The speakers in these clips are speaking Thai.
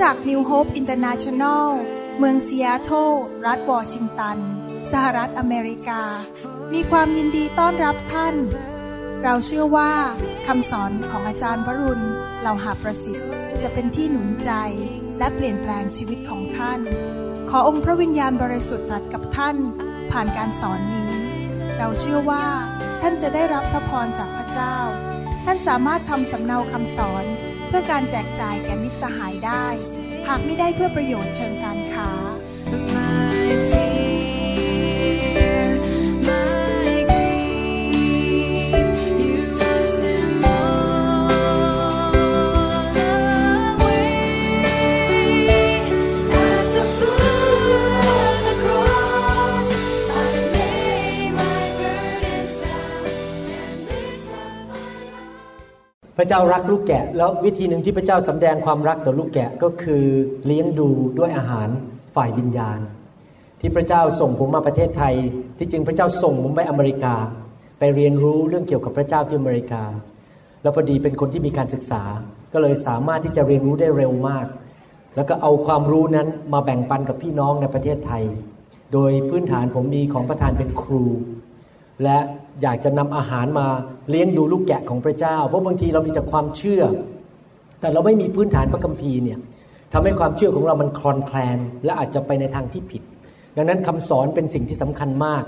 จักร New Hope International เมืองซีแอตเทิลรัฐวอชิงตัน สหรัฐอเมริกา มีความยินดีต้อนรับท่าน เราเชื่อว่าคำสอนของอาจารย์วรุณเหล่าหาประสิทธิ์ จะเป็นที่หนุนใจและเปลี่ยนแปลงชีวิตของท่าน ขอองค์พระวิญญาณบริสุทธิ์ตรัสกับท่าน ผ่านการสอนนี้ เราเชื่อว่า ท่านจะได้รับพระพรจากพระเจ้า ท่านสามารถทำสำเนาคำสอนเพื่อการแจกจ่ายแก่มิตรสหายได้ หากไม่ได้เพื่อประโยชน์เชิงการค้า พระเจ้ารักลูกแกะ แล้ววิธีหนึ่งที่พระเจ้าสำแดงความรักต่อลูกแกะก็คือเลี้ยงดูด้วยอาหารฝ่ายวิญญาณ ที่พระเจ้าส่งผมมาประเทศไทย ที่จริงพระเจ้าส่งผมไปอเมริกา ไปเรียนรู้เรื่องเกี่ยวกับพระเจ้าที่อเมริกา แล้วพอดีเป็นคนที่มีการศึกษา ก็เลยสามารถที่จะเรียนรู้ได้เร็วมาก แล้วก็เอาความรู้นั้นมาแบ่งปันกับพี่น้องในประเทศไทย โดยพื้นฐานผมมีของประธานเป็นครู และ อยากจะนำอาหารมาเลี้ยงดูลูกแกะของพระเจ้า เพราะบางทีเรามีแต่ความเชื่อ แต่เราไม่มีพื้นฐานพระคัมภีร์เนี่ยทำให้ความเชื่อของเรามันคลอนแคลน และอาจจะไปในทางที่ผิด ดังนั้นคำสอนเป็นสิ่งที่สำคัญมาก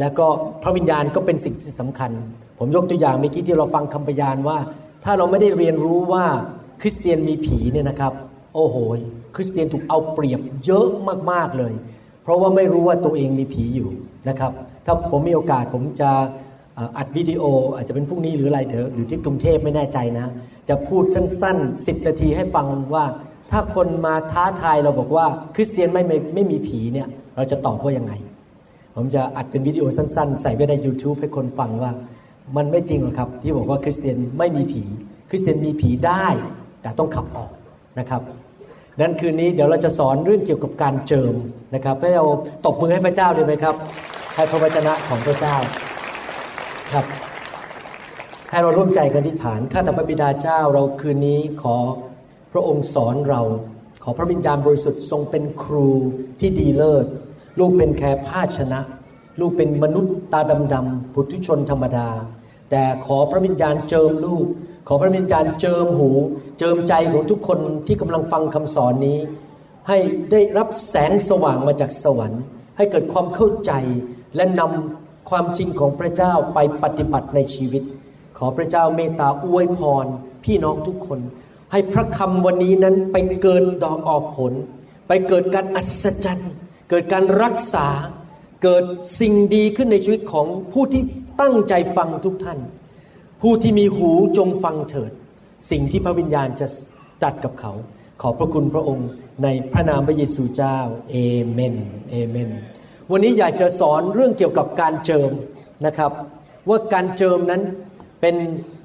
แล้วก็พระวิญญาณก็เป็นสิ่งที่สำคัญ ผมยกตัวอย่างเมื่อกี้ที่เราฟังคำพยานว่า ถ้าเราไม่ได้เรียนรู้ว่าคริสเตียนมีผีเนี่ยนะครับ โอ้โห คริสเตียนถูกเอาเปรียบเยอะมากๆเลย เพราะว่าไม่รู้ว่าตัวเองมีผีอยู่ นะครับ ถ้าผมมีโอกาสผมจะอัดวิดีโออาจจะเป็นพรุ่งนี้หรืออะไรเถอะหรือที่กรุงเทพไม่แน่ใจนะ จะพูดสั้นๆ 10 นาทีให้ฟังว่า ถ้าคนมาท้าทายเราบอกว่า คริสเตียนไม่ไม่ไม่มีผีเนี่ยเราจะตอบว่ายังไง ผมจะอัดเป็นวิดีโอสั้นๆ ใส่ไว้ใน YouTube ให้คนฟังว่า มันไม่จริงหรอกครับ ที่บอกว่าคริสเตียนไม่มีผี คริสเตียนมีผีได้แต่ต้องขับออกนะครับนั้นคืนนี้เดี๋ยวเราจะสอนเรื่องเกี่ยวกับการเจิมนะครับให้เราตบมือให้พระเจ้าดีไหมครับ ให้พระวจนะของพระเจ้าครับให้เราร่วมใจกันที่ฐานข้าแต่พระบิดาเจ้าเราคืนนี้ขอพระองค์สอนเรา ขอพระวิญญาณบริสุทธิ์ทรงเป็นครูที่ดีเลิศ ลูกเป็นแค่ภาชนะ ลูกเป็นมนุษย์ตาดำๆผุถุชนธรรมดา แต่ขอพระวิญญาณเจิมลูก ขอพระวิญญาณเจิมหู เจิมใจของทุกคนที่กำลังฟังคำสอนนี้ ให้ได้รับแสงสว่างมาจากสวรรค์ ให้เกิดความเข้าใจ และนำความจริงของพระเจ้าไปปฏิบัติในชีวิต ขอพระเจ้าเมตตาอวยพร พี่น้องทุกคน ให้พระคำวันนี้นั้นไปเกิดดอกออกผล ไปเกิดการอัศจรรย์ เกิดการรักษา เกิดสิ่งดีขึ้นในชีวิตของผู้ที่ตั้งใจฟังทุกท่าน ผู้ที่มีหูจงฟังเถิด สิ่งที่พระวิญญาณจะจัดกับเขา ขอพระคุณพระองค์ในพระนามพระเยซูเจ้า เอเมน เอเมน วันนี้อยากจะสอนเรื่องเกี่ยวกับการเจิมนะครับ ว่าการเจิมนั้นเป็น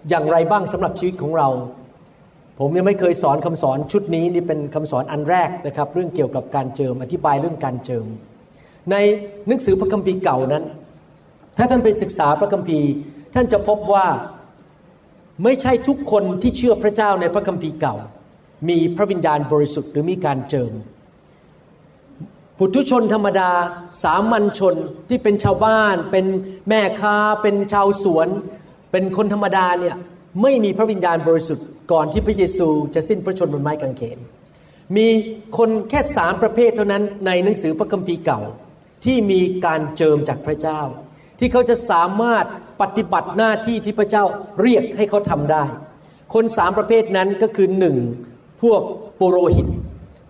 อย่างไรบ้างสำหรับชีวิตของเรา ผมยังไม่เคยสอนคำสอนชุดนี้นี่เป็นคำสอนอันแรกนะครับ เรื่องเกี่ยวกับการเจิมอธิบายเรื่องการเจิม ในหนังสือพระคัมภีร์เก่านั้น ถ้าท่านไปศึกษาพระคัมภีร์ ท่านจะพบว่าไม่ใช่ทุกคนที่เชื่อพระเจ้าในพระคัมภีร์เก่า มีพระวิญญาณบริสุทธิ์หรือมีการเจิม ปุถุชนธรรมดา สามัญชนที่เป็นชาวบ้าน เป็นแม่ค้า เป็นชาวสวน เป็นคนธรรมดาเนี่ยไม่มีพระวิญญาณบริสุทธิ์ก่อนที่พระเยซูจะสิ้นพระชนม์บนไม้กางเขน มีคนแค่สามประเภทเท่านั้นในหนังสือพระคัมภีร์เก่าที่มีการเจิมจากพระเจ้า ที่เขาจะสามารถปฏิบัติหน้าที่ที่พระเจ้าเรียกให้เขาทำได้ คนสามประเภทนั้นก็คือหนึ่งพวกปุโรหิต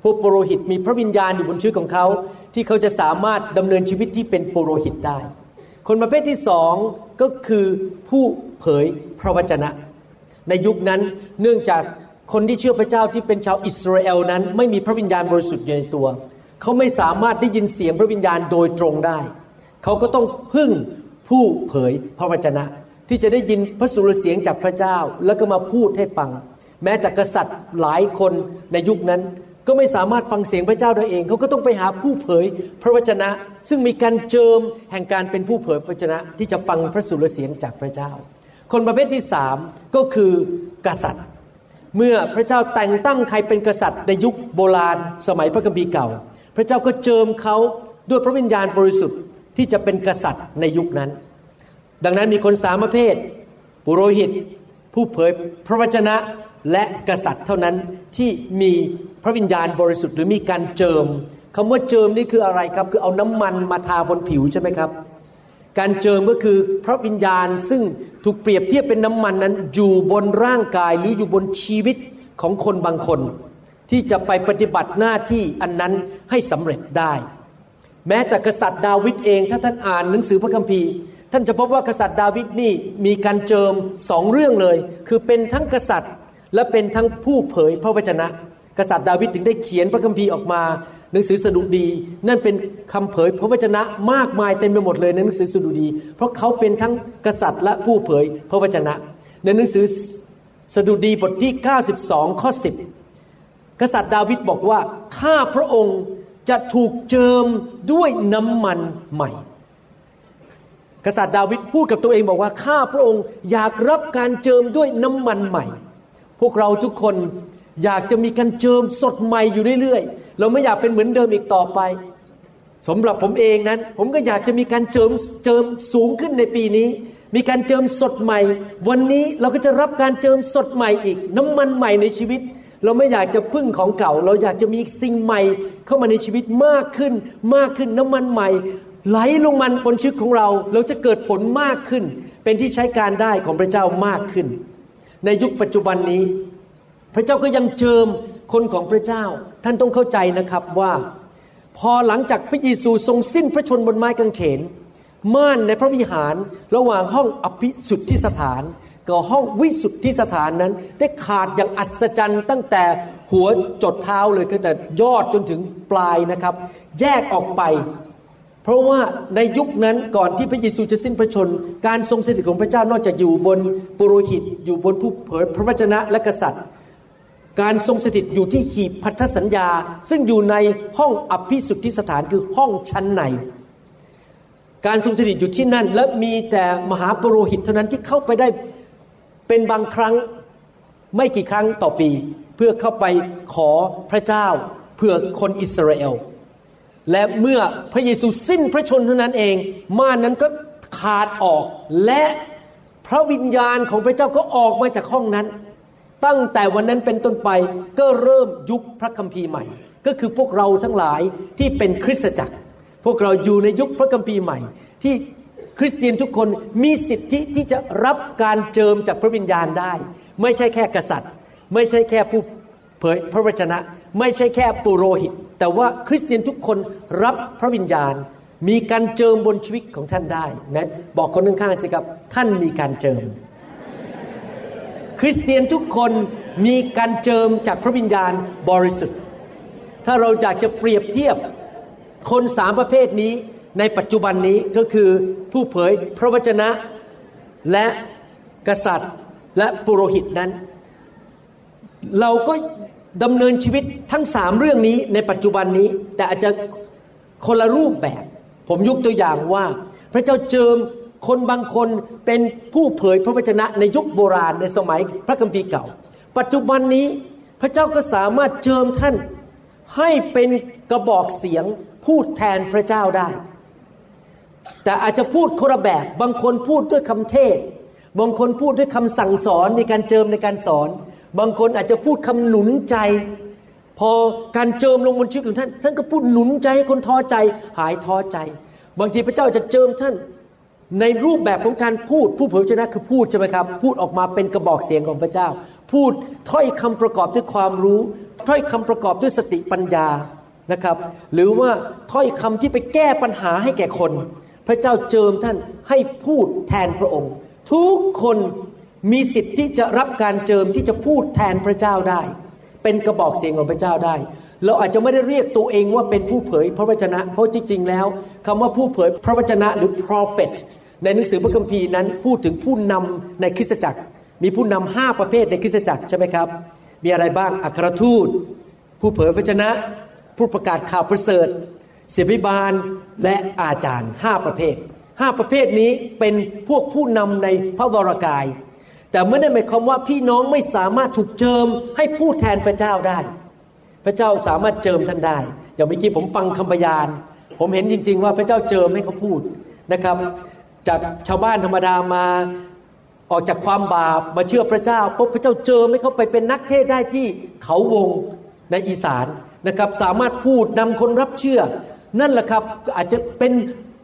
พวกปุโรหิตมีพระวิญญาณอยู่บนชีวิตของเขา ที่เขาจะสามารถดำเนินชีวิตที่เป็นปุโรหิตได้ คนประเภทที่สองก็คือผู้เผยพระวจนะ ในยุคนั้นเนื่องจากคนที่เชื่อพระเจ้าที่เป็นชาวอิสราเอลนั้น ไม่มีพระวิญญาณบริสุทธิ์อยู่ในตัว เขาไม่สามารถได้ยินเสียงพระวิญญาณโดยตรงได้ เขาก็ต้องพึ่งผู้เผยพระวจนะ ที่จะได้ยินพระสุรเสียงจากพระเจ้าแล้วก็มาพูดให้ฟัง แม้แต่กษัตริย์หลายคนในยุคนั้น ก็ไม่สามารถฟังเสียงพระเจ้าได้เอง เขาก็ต้องไปหาผู้เผยพระวจนะ ซึ่งมีการเจิมแห่งการเป็นผู้เผยพระวจนะ ที่จะฟังพระสุรเสียงจากพระเจ้า คนประเภทที่สามก็คือกษัตริย์ เมื่อพระเจ้าแต่งตั้งใครเป็นกษัตริย์ในยุคโบราณ สมัยพระคัมภีร์เก่า พระเจ้าก็เจิมเขาด้วยพระวิญญาณบริสุทธิ์ที่จะเป็นกษัตริย์ในยุคนั้น ดังนั้นมีคนสามประเภท ปุโรหิต ผู้เผยพระวจนะและกษัตริย์เท่านั้นที่มี พระวิญญาณบริสุทธิ์หรือมีการเจิมคำว่าเจิมนี่คืออะไรครับ คือเอาน้ำมันมาทาบนผิวใช่ไหมครับ การเจิมก็คือพระวิญญาณซึ่งถูกเปรียบเทียบเป็นน้ำมันนั้น อยู่บนร่างกายหรืออยู่บนชีวิตของคนบางคน ที่จะไปปฏิบัติหน้าที่อันนั้นให้สำเร็จได้ แม้แต่กษัตริย์ดาวิดเองถ้าท่านอ่านหนังสือพระคัมภีร์ ท่านจะพบว่ากษัตริย์ดาวิดนี่มีการเจิมสองเรื่องเลย คือเป็นทั้งกษัตริย์และเป็นทั้งผู้เผยพระวจนะ กษัตริย์ดาวิดถึงได้เขียนพระคัมภีร์ออกมา หนังสือสดุดี นั่นเป็นคำเผยพระวจนะมากมายเต็มไปหมดเลยในหนังสือสดุดี เพราะเขาเป็นทั้งกษัตริย์และผู้เผยพระวจนะ ในหนังสือสดุดีบทที่ 92 ข้อ 10 กษัตริย์ดาวิดบอกว่าข้าพระองค์จะถูกเจิมด้วยน้ำมันใหม่ กษัตริย์ดาวิดพูดกับตัวเองบอกว่าข้าพระองค์อยากรับการเจิมด้วยน้ำมันใหม่ พวกเราทุกคน อยากจะมีการเจิมสดใหม่อยู่เรื่อยๆ เราไม่อยากเป็นเหมือนเดิมอีกต่อไปสำหรับผมเองนั้น ผมก็อยากจะมีการเจิมเจิมสูงขึ้นในปีนี้ มีการเจิมสดใหม่ วันนี้เราก็จะรับการเจิมสดใหม่อีก น้ำมันใหม่ในชีวิต เราไม่อยากจะพึ่งของเก่า เราอยากจะมีสิ่งใหม่เข้ามาในชีวิตมากขึ้น มากขึ้นน้ำมันใหม่ ไหลลงมันบนชีวิตของเรา เราจะเกิดผลมากขึ้น เป็นที่ใช้การได้ของพระเจ้ามากขึ้น ในยุคปัจจุบันนี้ พระเจ้าก็ยังเจิมคนของพระเจ้า ท่านต้องเข้าใจนะครับว่า พอหลังจากพระเยซูทรงสิ้นพระชนบนไม้กางเขน ม่านในพระวิหารระหว่างห้องอภิสุทธิสถานกับห้องวิสุทธิสถานนั้น ได้ขาดอย่างอัศจรรย์ตั้งแต่หัวจดเท้าเลยตั้งแต่ยอดจนถึงปลายนะครับ แยกออกไป เพราะว่าในยุคนั้นก่อนที่พระเยซูจะสิ้นพระชน การทรงสถิตของพระเจ้านอกจากอยู่บนปุโรหิต อยู่บนผู้เผยพระวจนะและกษัตริย์ การทรงสถิตอยู่ที่หีบพันธสัญญา ซึ่งอยู่ในห้องอภิสุทธิสถานคือห้องชั้นในการทรงสถิตอยู่ที่นั่น และมีแต่มหาปุโรหิตเท่านั้นที่เข้าไปได้เป็นบางครั้งไม่กี่ครั้งต่อปี เพื่อเข้าไปขอพระเจ้าเพื่อคนอิสราเอล และเมื่อพระเยซูสิ้นพระชนเท่านั้นเอง ม่านนั้นก็ขาดออกและพระวิญญาณของพระเจ้าก็ออกมาจากห้องนั้น ตั้งแต่วันนั้นเป็นต้นไปก็เริ่มยุคพระคัมภีร์ใหม่ ก็คือพวกเราทั้งหลายที่เป็นคริสตจักร พวกเราอยู่ในยุคพระคัมภีร์ใหม่ ที่คริสเตียนทุกคนมีสิทธิที่จะรับการเจิมจากพระวิญญาณได้ ไม่ใช่แค่กษัตริย์ ไม่ใช่แค่ผู้เผยพระวจนะ ไม่ใช่แค่ปุโรหิต แต่ว่าคริสเตียนทุกคนรับพระวิญญาณ มีการเจิมบนชีวิตของท่านได้นะบอกคนข้างๆสิครับท่านมีการเจิม คริสเตียนทุกคนมีการเจิมจากพระวิญญาณบริสุทธิ์ ถ้าเราอยากจะเปรียบเทียบคนสามประเภทนี้ในปัจจุบันนี้ก็คือผู้เผยพระวจนะและกษัตริย์และปุโรหิตนั้น เราก็ดำเนินชีวิตทั้งสามเรื่องนี้ในปัจจุบันนี้ แต่อาจจะคนละรูปแบบ ผมยกตัวอย่างว่า พระเจ้าเจิม คนบางคนเป็นผู้เผยพระวจนะในยุคโบราณในสมัยพระคัมภีร์เก่า ปัจจุบันนี้พระเจ้าก็สามารถเจิมท่านให้เป็นกระบอกเสียงพูดแทนพระเจ้าได้ แต่อาจจะพูดคนละแบบบางคนพูดด้วยคำเทศ บางคนพูดด้วยคำสั่งสอนในการเจิมในการสอน บางคนอาจจะพูดคำหนุนใจ พอการเจิมลงบนชีวิตของท่าน ท่านก็พูดหนุนใจให้คนท้อใจหายท้อใจ บางทีพระเจ้าจะเจิมท่าน ในรูปแบบของการพูดผู้เผยพระชนะคือพูดใช่ไหมครับ พูดออกมาเป็นกระบอกเสียงของพระเจ้า พูดถ้อยคำประกอบด้วยความรู้ ถ้อยคำประกอบด้วยสติปัญญานะครับ หรือว่าถ้อยคำที่ไปแก้ปัญหาให้แก่คน พระเจ้าเจิมท่านให้พูดแทนพระองค์ ทุกคนมีสิทธิ์ที่จะรับการเจิมที่จะพูดแทนพระเจ้าได้ เป็นกระบอกเสียงของพระเจ้าได้ เราอาจจะไม่ได้เรียกตัวเองว่าเป็นผู้เผยพระวจนะ เพราะจริงๆแล้วคำว่าผู้เผยพระวจนะหรือ prophet ในหนังสือพระคัมภีร์นั้นพูดถึงผู้นำในคริสตจักร มีผู้นำห้าประเภทในคริสตจักรใช่ไหมครับ มีอะไรบ้างอัครทูต ผู้เผยพระชนะ ผู้ประกาศข่าวประเสริฐเสียบิบาลและอาจารย์ห้าประเภทห้าประเภทนี้เป็นพวกผู้นำในพระวรากาย แต่ไม่ได้หมายความว่าพี่น้องไม่สามารถถูกเจิมให้พูดแทนพระเจ้าได้ พระเจ้าสามารถเจิมท่านได้ อย่างเมื่อกี้ผมฟังคำพยาน ผมเห็นจริง ๆ ว่าพระเจ้าเจิมให้เขาพูดนะครับ จากชาวบ้านธรรมดามาออกจากความบาปมาเชื่อพระเจ้าพบพระเจ้าเจิมให้เขาไปเป็นนักเทศได้ที่เขาวงในอีสานนะครับ สามารถพูดนำคนรับเชื่อ นั่นแหละครับอาจจะเป็น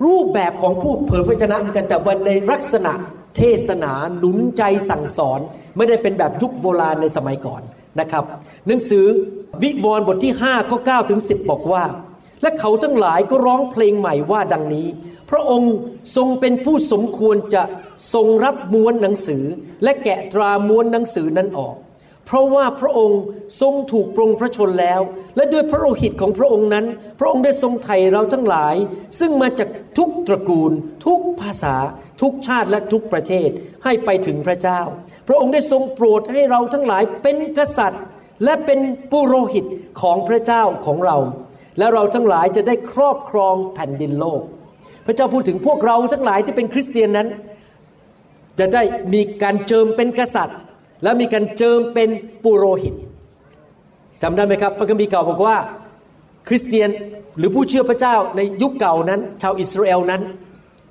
รูปแบบของผู้เผยพระชนะกันแต่วันในลักษณะเทศนาหนุนใจสั่งสอน ไม่ได้เป็นแบบยุคโบราณในสมัยก่อนนะครับ หนังสือวิวรณ์บทที่5ข้อ9ถึง10 บอกว่า และเขาทั้งหลายก็ร้องเพลงใหม่ว่าดังนี้ พระองค์ทรงเป็นผู้สมควรจะทรงรับม้วนหนังสือ และแกะตราม้วนหนังสือนั้นออก เพราะว่าพระองค์ทรงถูกปรงพระชนแล้ว และด้วยพระโลหิตของพระองค์นั้น พระองค์ได้ทรงไถ่เราทั้งหลาย ซึ่งมาจากทุกตระกูล ทุกภาษา ทุกชาติและทุกประเทศให้ไปถึงพระเจ้า พระองค์ได้ทรงโปรดให้เราทั้งหลายเป็นกษัตริย์ และเป็นปุโรหิตของพระเจ้าของเรา และเราทั้งหลายจะได้ครอบครองแผ่นดินโลก พระเจ้าพูดถึงพวกเราทั้งหลายที่เป็นคริสเตียนนั้น จะได้มีการเจิมเป็นกษัตริย์ และมีการเจิมเป็นปุโรหิตจำได้ไหมครับ พระคัมภีร์เก่าบอกว่า คริสเตียนหรือผู้เชื่อพระเจ้าในยุคเก่านั้น ชาวอิสราเอลนั้น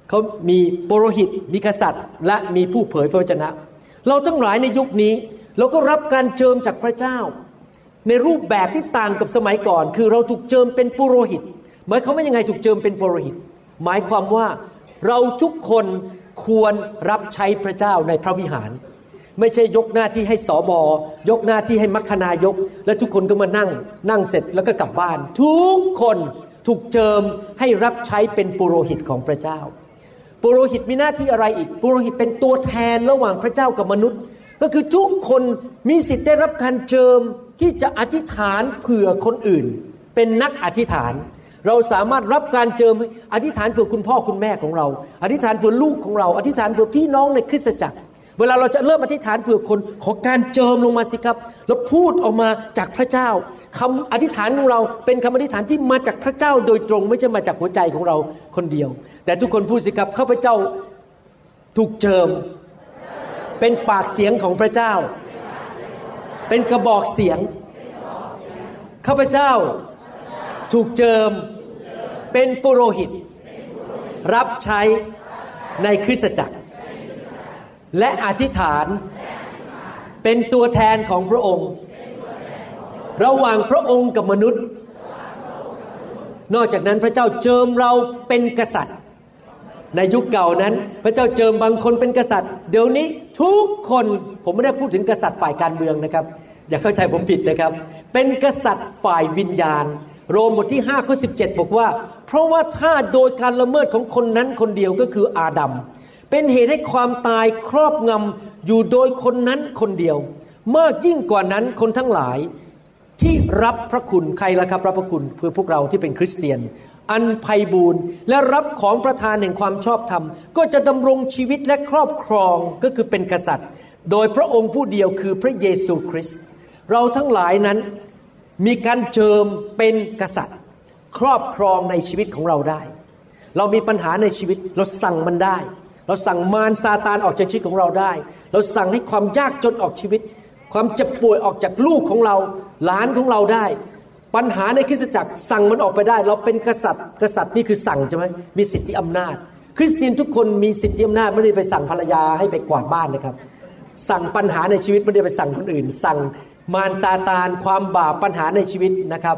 เขามีปุโรหิต มีกษัตริย์ และมีผู้เผยพระวจนะ เราทั้งหลายในยุคนี้เราก็รับการเจิมจากพระเจ้า ในรูปแบบที่ต่างกับสมัยก่อน คือเราถูกเจิมเป็นปุโรหิตหมายความว่ายังไงถูกเจิมเป็นปุโรหิต หมายความว่าเราทุกคนควรรับใช้พระเจ้าในพระวิหาร ไม่ใช่ยกหน้าที่ให้สอบอยกหน้าที่ให้มัคคณายก และทุกคนก็มานั่ง นั่งเสร็จแล้วก็กลับบ้าน ทุกคนถูกเจิมให้รับใช้เป็นปุโรหิตของพระเจ้า ปุโรหิตมีหน้าที่อะไรอีก ปุโรหิตเป็นตัวแทนระหว่างพระเจ้ากับมนุษย์ ก็คือทุกคนมีสิทธิ์ได้รับการเจิมที่จะอธิษฐานเผื่อคนอื่น เป็นนักอธิษฐาน เราสามารถรับการเจิมอธิษฐานเผื่อคุณพ่อคุณแม่ของเรา อธิษฐานเผื่อลูกของเรา อธิษฐานเผื่อพี่น้องในคริสตจักร เวลาเราจะเริ่มอธิษฐานเผื่อคนขอการเจิมลงมาสิครับ แล้วพูดออกมาจากพระเจ้าคำอธิษฐานของเราเป็นคำอธิษฐานที่มาจากพระเจ้าโดยตรงไม่ใช่มาจากหัวใจของเราคนเดียว แต่ทุกคนพูดสิครับข้าพเจ้าถูกเจิม เป็นปากเสียงของพระเจ้า เป็นกระบอกเสียงข้าพเจ้าถูกเจิมเเป็นปุโรหิต รับใช้ในคริสตจักร และอธิษฐานเป็นตัวแทนของพระองค์ ระหว่างพระองค์กับมนุษย์ นอกจากนั้นพระเจ้าเจิมเราเป็นกษัตริย์ ในยุคเก่านั้น พระเจ้าเจิมบางคนเป็นกษัตริย์ เดี๋ยวนี้ทุกคนผมไม่ได้พูดถึงกษัตริย์ฝ่ายการเมืองนะครับ อย่าเข้าใจผมผิดนะครับ เป็นกษัตริย์ฝ่ายวิญญาณ โรมบทที่5ข้อ17 บอกว่า เพราะว่าถ้าโดยการละเมิดของคนนั้นคนเดียวก็คืออาดัมเป็นเหตุให้ความตายครอบงำอยู่โดยคนนั้นคนเดียว มากยิ่งกว่านั้นคนทั้งหลายที่รับพระคุณใครละครับรับพระคุณเพื่อพวกเราที่เป็นคริสเตียน อันไพบูรณ์และรับของประทานแห่งความชอบธรรม ก็จะดำรงชีวิตและครอบครองก็คือเป็นกษัตริย์ โดยพระองค์ผู้เดียวคือพระเยซูคริสต์เราทั้งหลายนั้น มีการเจิมเป็นกษัตริย์ ครอบครองในชีวิตของเราได้ เรามีปัญหาในชีวิตเราสั่งมันได้ เราสั่งมารซาตานออกจากชีวิตของเราได้ เราสั่งให้ความยากจนออกชีวิต ความเจ็บป่วยออกจากลูกของเราหลานของเราได้ ปัญหาในคริสตจักรสั่งมันออกไปได้ เราเป็นกษัตริย์ กษัตริย์นี่คือสั่งใช่ไหมมีสิทธิอำนาจ คริสเตียนทุกคนมีสิทธิอำนาจไม่ได้ไปสั่งภรรยาให้ไปกวาดบ้านนะครับ สั่งปัญหาในชีวิตไม่ได้ไปสั่งคนอื่น สั่ง มารซาตานความบาปปัญหาในชีวิตนะครับ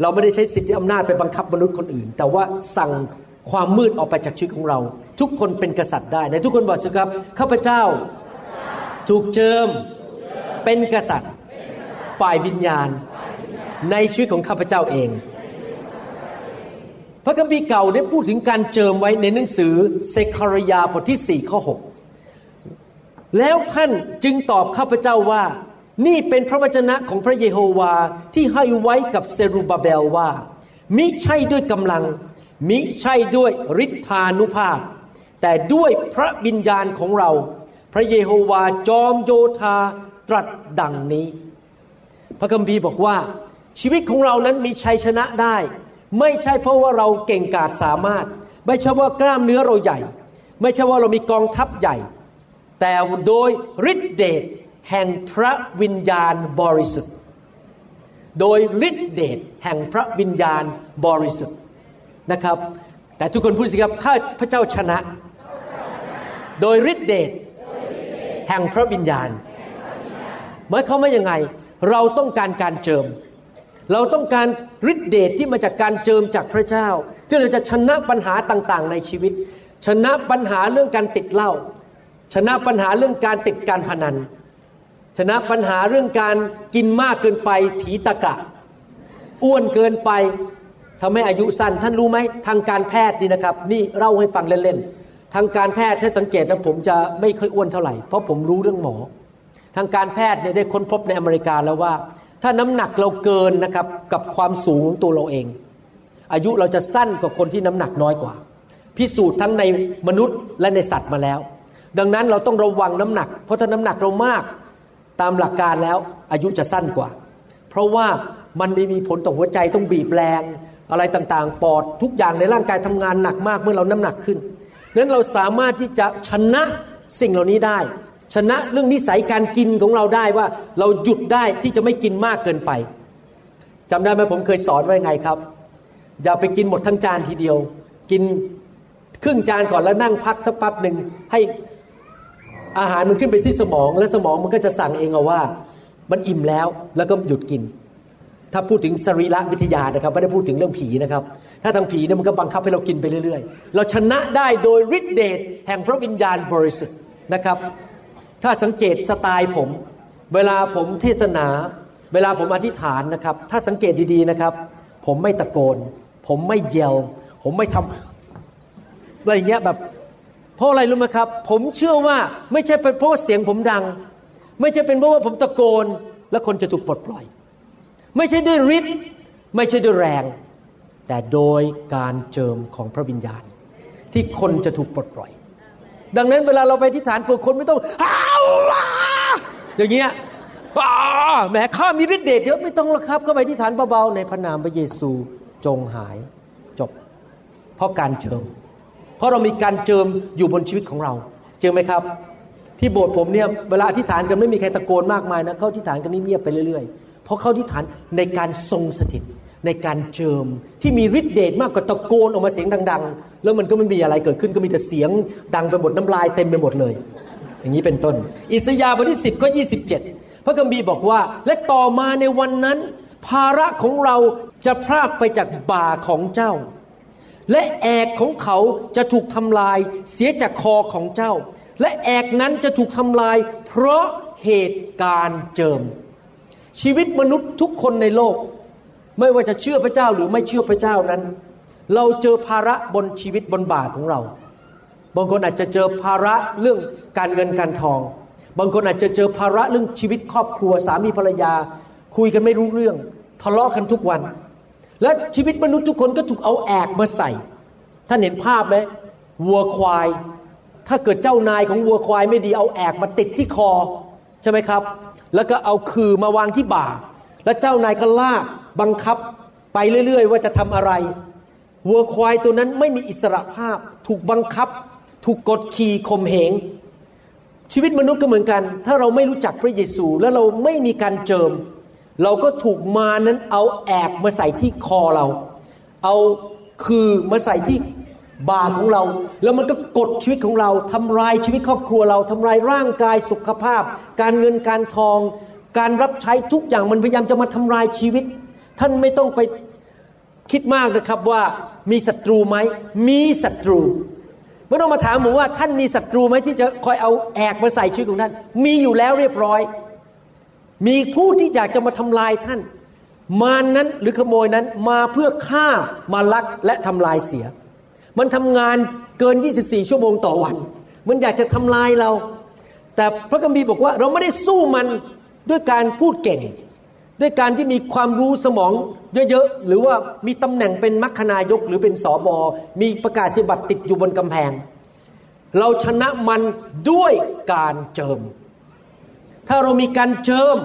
เราไม่ได้ใช้สิทธิอำนาจไปบังคับมนุษย์คนอื่น แต่ว่าสั่งความมืดออกไปจากชีวิตของเรา ทุกคนเป็นกษัตริย์ได้ในทุกคนบอกสิครับข้าพเจ้าถูกเจิมเป็นกษัตริย์ฝ่ายวิญญาณ ในชีวิตของข้าพเจ้าเอง พระคัมภีร์เก่าได้พูดถึงการเจิมไว้ในหนังสือเซคารยาบทที่4ข้อ6แล้วท่านจึงตอบข้าพเจ้าว่า นี่เป็นพระวจนะของพระเยโฮวาที่ให้ไว้กับเซรุบาเบลว่า มิใช่ด้วยกำลัง มิใช่ด้วยฤทธานุภาพ แต่ด้วยพระวิญญาณของเรา พระเยโฮวาจอมโยธาตรัสดังนี้ พระคัมภีร์บอกว่า ชีวิตของเรานั้นมีชัยชนะได้ ไม่ใช่เพราะว่าเราเก่งกาจสามารถ ไม่ใช่ว่ากล้ามเนื้อเราใหญ่ ไม่ใช่ว่าเรามีกองทัพใหญ่ แต่โดยฤทธิเดช แห่งพระวิญญาณบริสุทธิ์ โดยฤทธิเดชแห่งพระวิญญาณบริสุทธิ์นะครับ แต่ทุกคนพูดสิครับข้าพระเจ้าชนะ โดยฤทธิเดชแห่งพระวิญญาณหมายความว่ายังไง เราต้องการการเจิม เราต้องการฤทธิเดชที่มาจากการเจิมจากพระเจ้า ที่เราจะชนะปัญหาต่างๆ ในชีวิต ชนะปัญหาเรื่องการติดเหล้าชนะปัญหาเรื่องการติดการพนัน ชนะปัญหาเรื่องการกินมากเกินไปผีตะกะ อ้วนเกินไปทำให้อายุสั้น ท่านรู้ไหมทางการแพทย์นี่นะครับ นี่เล่าให้ฟังเล่นๆทางการแพทย์ถ้าสังเกตนะผมจะไม่ค่อยอ้วนเท่าไหร่เพราะผมรู้เรื่องหมอ ทางการแพทย์เนี่ยได้ค้นพบในอเมริกาแล้วว่า ถ้าน้ำหนักเราเกินนะครับกับความสูงของตัวเราเอง อายุเราจะสั้นกว่าคนที่น้ำหนักน้อยกว่า พิสูจน์ทั้งในมนุษย์และในสัตว์มาแล้ว ดังนั้นเราต้องระวังน้ำหนัก เพราะถ้าน้ำหนักเรามาก ตามหลักการแล้วอายุจะสั้นกว่า เพราะว่ามันได้มีผลต่อหัวใจต้องบีบแรง อะไรต่างๆ ปอดทุกอย่างในร่างกายทำงานหนักมากเมื่อเราน้ำหนักขึ้นนั้นเราสามารถที่จะชนะสิ่งเหล่านี้ได้ ชนะเรื่องนิสัยการกินของเราได้ว่าเราหยุดได้ที่จะไม่กินมากเกินไปจำได้ไหมผมเคยสอนไว้ไงครับ อย่าไปกินหมดทั้งจานทีเดียว กินครึ่งจานก่อนแล้วนั่งพักสักแป๊บหนึ่งให้ อาหารมันขึ้นไปที่สมอง และสมองมันก็จะสั่งเองเอาว่า มันอิ่มแล้วแล้วก็หยุดกิน ถ้าพูดถึงสรีระวิทยานะครับไม่ได้พูดถึงเรื่องผีนะครับ ถ้าทางผีเนี่ยมันก็บังคับให้เรากินไปเรื่อยๆ เราชนะได้โดยฤทธิเดชแห่งพระวิญญาณบริสุทธิ์นะครับ ถ้าสังเกตสไตล์ผม เวลาผมเทศนา เวลาผมอธิษฐานนะครับ ถ้าสังเกตดีๆนะครับ ผมไม่ตะโกน ผมไม่เยลผมไม่ทำอะไรเงี้ยแบบ เพราะอะไรรู้ไหมครับ ผมเชื่อว่าไม่ใช่เป็นเพราะว่าเสียงผมดัง ไม่ใช่เป็นเพราะว่าผมตะโกน แล้วคนจะถูกปลดปล่อย ไม่ใช่ด้วยฤทธิ์ไม่ใช่ด้วยแรง แต่โดยการเจิมของพระวิญญาณ ที่คนจะถูกปลดปล่อย ดังนั้นเวลาเราไปที่ฐานเพื่อคนไม่ต้องอ้าวอย่างเงี้ยแหมข้ามีฤทธิ์เดชเยอะไม่ต้องหรอกครับเข้าไปที่ฐานเบาๆในพระนามพระเยซูจงหายจบ เพราะการเจิม เพราะเรามีการเจิมอยู่บนชีวิตของเรา เจอไหมครับ ที่โบสถ์ผมเนี่ยเวลาอธิษฐานกันไม่มีใครตะโกนมากมายนะเขาอธิษฐานกันเงียบไปเรื่อยๆ เพราะเขาอธิษฐานในการทรงสถิตในการเจิมที่มีฤทธิเดชมากกว่าตะโกนออกมาเสียงดัง ๆ แล้วมันก็ไม่มีอะไรเกิดขึ้นก็มีแต่เสียงดังไปหมดน้ำลายเต็มไปหมดเลย อย่างนี้เป็นต้น อิสยาห์บทที่10ก็27 พระคัมภีร์บอกว่า และต่อมาในวันนั้น ภาระของเราจะพรากไปจากบ่าของเจ้า และแอกของเขาจะถูกทำลายเสียจากคอของเจ้า และแอกนั้นจะถูกทำลาย เพราะเหตุการณ์เจิม ชีวิตมนุษย์ทุกคนในโลก ไม่ว่าจะเชื่อพระเจ้าหรือไม่เชื่อพระเจ้านั้น เราเจอภาระบนชีวิตบนบ่าของเรา บางคนอาจจะเจอภาระเรื่องการเงินการทอง บางคนอาจจะเจอภาระเรื่องชีวิตครอบครัวสามีภรรยา คุยกันไม่รู้เรื่อง ทะเลาะกันทุกวัน และชีวิตมนุษย์ทุกคนก็ถูกเอาแอกมาใส่ ท่านเห็นภาพไหมวัวควาย ถ้าเกิดเจ้านายของวัวควายไม่ดีเอาแอกมาติดที่คอใช่ไหมครับ แล้วก็เอาคือมาวางที่บ่า แล้วเจ้านายก็ลากบังคับไปเรื่อย ๆ ว่าจะทำอะไรวัวควายตัวนั้นไม่มีอิสระภาพ ถูกบังคับ ถูกกดขี่ข่มเหง ชีวิตมนุษย์ก็เหมือนกัน ถ้าเราไม่รู้จักพระเยซู แล้วเราไม่มีการเจิม เราก็ถูกมานั้นเอาแอกมาใส่ที่คอเรา เอาคือมาใส่ที่บ่าของเรา แล้วมันก็กดชีวิตของเราทำลายชีวิตครอบครัวเราทำลายร่างกายสุขภาพ การเงินการทอง การรับใช้ทุกอย่างมันพยายามจะมาทำลายชีวิต ท่านไม่ต้องไปคิดมากนะครับว่ามีศัตรูไหมมีศัตรูไม่ต้องมาถามผมว่าท่านมีศัตรูไหมที่จะคอยเอาแอกมาใส่ชีวิตของท่าน มีอยู่แล้วเรียบร้อย มีผู้ที่อยากจะมาทำลายท่าน มานั้นหรือขโมยนั้นมาเพื่อฆ่ามาลักและทำลายเสีย มันทำงานเกิน 24 ชั่วโมงต่อวัน มันอยากจะทำลายเรา แต่พระกัมภีบอกว่าเราไม่ได้สู้มันด้วยการพูดเก่ง ด้วยการที่มีความรู้สมองเยอะๆหรือว่ามีตำแหน่งเป็นมัคคณายกหรือเป็นสอบอมีประกาศสิบัติติดอยู่บนกำแพง เราชนะมันด้วยการเจิม ถ้าเรามีการเจิม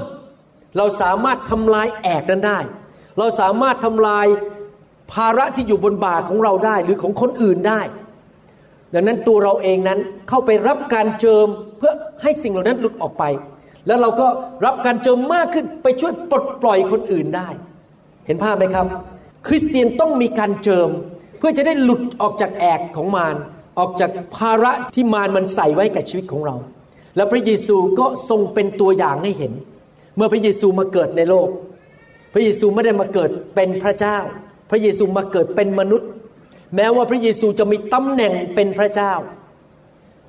เราสามารถทำลายแอกนั้นได้ เราสามารถทำลายภาระที่อยู่บนบ่าของเราได้หรือของคนอื่นได้ ดังนั้นตัวเราเองนั้นเข้าไปรับการเจิมเพื่อให้สิ่งเหล่านั้นหลุดออกไป แล้วเราก็รับการเจิมมากขึ้นไปช่วยปลดปล่อยคนอื่นได้ เห็นภาพไหมครับ คริสเตียนต้องมีการเจิม เพื่อจะได้หลุดออกจากแอกของมารออกจากภาระที่มารมันใส่ไว้กับชีวิตของเรา แล้วพระเยซูก็ทรงเป็นตัวอย่างให้เห็น เมื่อพระเยซูมาเกิดในโลก พระเยซูไม่ได้มาเกิดเป็นพระเจ้า พระเยซูมาเกิดเป็นมนุษย์ แม้ว่าพระเยซูจะมีตำแหน่งเป็นพระเจ้า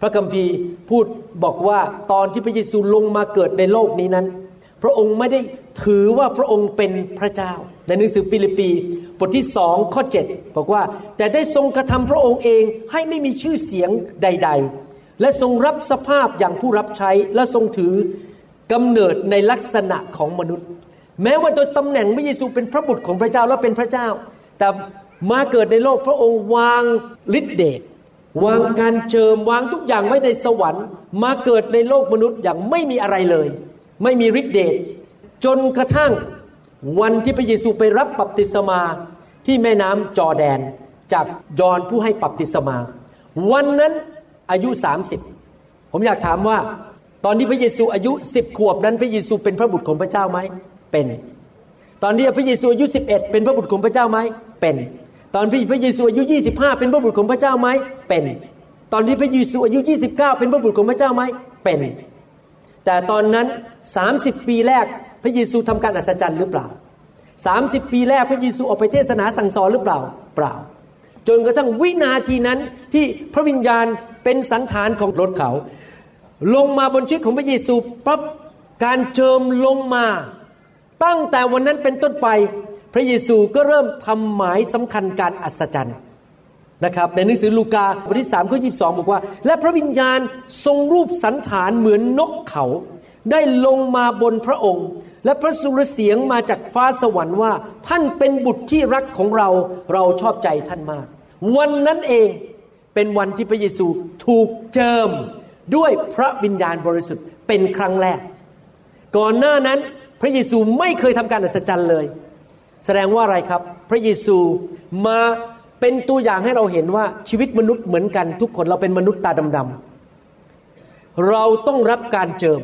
พระคัมภีร์พูดบอกว่าตอนที่พระเยซูลงมาเกิดในโลกนี้นั้น พระองค์ไม่ได้ถือว่าพระองค์เป็นพระเจ้า ในหนังสือฟิลิปปีบทที่สองข้อ 7 บอกว่า แต่ได้ทรงกระทำพระองค์เองให้ไม่มีชื่อเสียงใด ๆ และทรงรับสภาพอย่างผู้รับใช้และทรงถือกำเนิดในลักษณะของมนุษย์ แม้ว่าโดยตำแหน่งพระเยซูเป็นพระบุตรของพระเจ้าและเป็นพระเจ้า แต่มาเกิดในโลกพระองค์วางฤทธิเดชวางการเจิมวางทุกอย่างไว้ในสวรรค์ มาเกิดในโลกมนุษย์อย่างไม่มีอะไรเลย ไม่มีฤทธิเดชจนกระทั่งวันที่พระเยซูไปรับบัพติศมาที่แม่น้ำจอแดนจากยอนผู้ให้บัพติศมา วันนั้น อายุ 30 ผมอยากถามว่า ตอนที่พระเยซูอายุ 10 ขวบนั้น พระเยซูเป็นพระบุตรของพระเจ้าไหมเป็น ตอนที่พระเยซูอายุ 11 เป็นพระบุตรของพระเจ้าไหมเป็น ตอนที่พระเยซูอายุ 25 เป็นพระบุตรของพระเจ้าไหมเป็น ตอนที่พระเยซูอายุ 29 เป็นพระบุตรของพระเจ้าไหมเป็น แต่ตอนนั้น 30 ปีแรกพระเยซูทำการอัศจรรย์หรือเปล่า 30 ปีแรกพระเยซูออกไปเทศนาสั่งสอนหรือเปล่า เปล่า จนกระทั่งวินาทีนั้นที่พระวิญญาณ เป็นสันฐานของรถเขา ลงมาบนชีวิตของพระเยซูปั๊บการเจิมลงมา ตั้งแต่วันนั้นเป็นต้นไป พระเยซูก็เริ่มทำหมายสำคัญการอัศจรรย์นะครับในหนังสือลูกาบทที่สามข้อยีบอกว่า และพระวิญญาณทรงรูปสันฐานเหมือนนกเขา ได้ลงมาบนพระองค์ และพระสุรเสียงมาจากฟ้าสวรรค์ว่า ท่านเป็นบุตรที่รักของเราเราชอบใจท่านมาก วันนั้นเอง เป็นวันที่พระเยซูถูกเจิมด้วยพระวิญญาณบริสุทธิ์เป็นครั้งแรก ก่อนหน้านั้นพระเยซูไม่เคยทำการอัศจรรย์เลย แสดงว่าอะไรครับ พระเยซูมาเป็นตัวอย่างให้เราเห็นว่าชีวิตมนุษย์เหมือนกันทุกคนเราเป็นมนุษย์ตาดำๆเราต้องรับการเจิม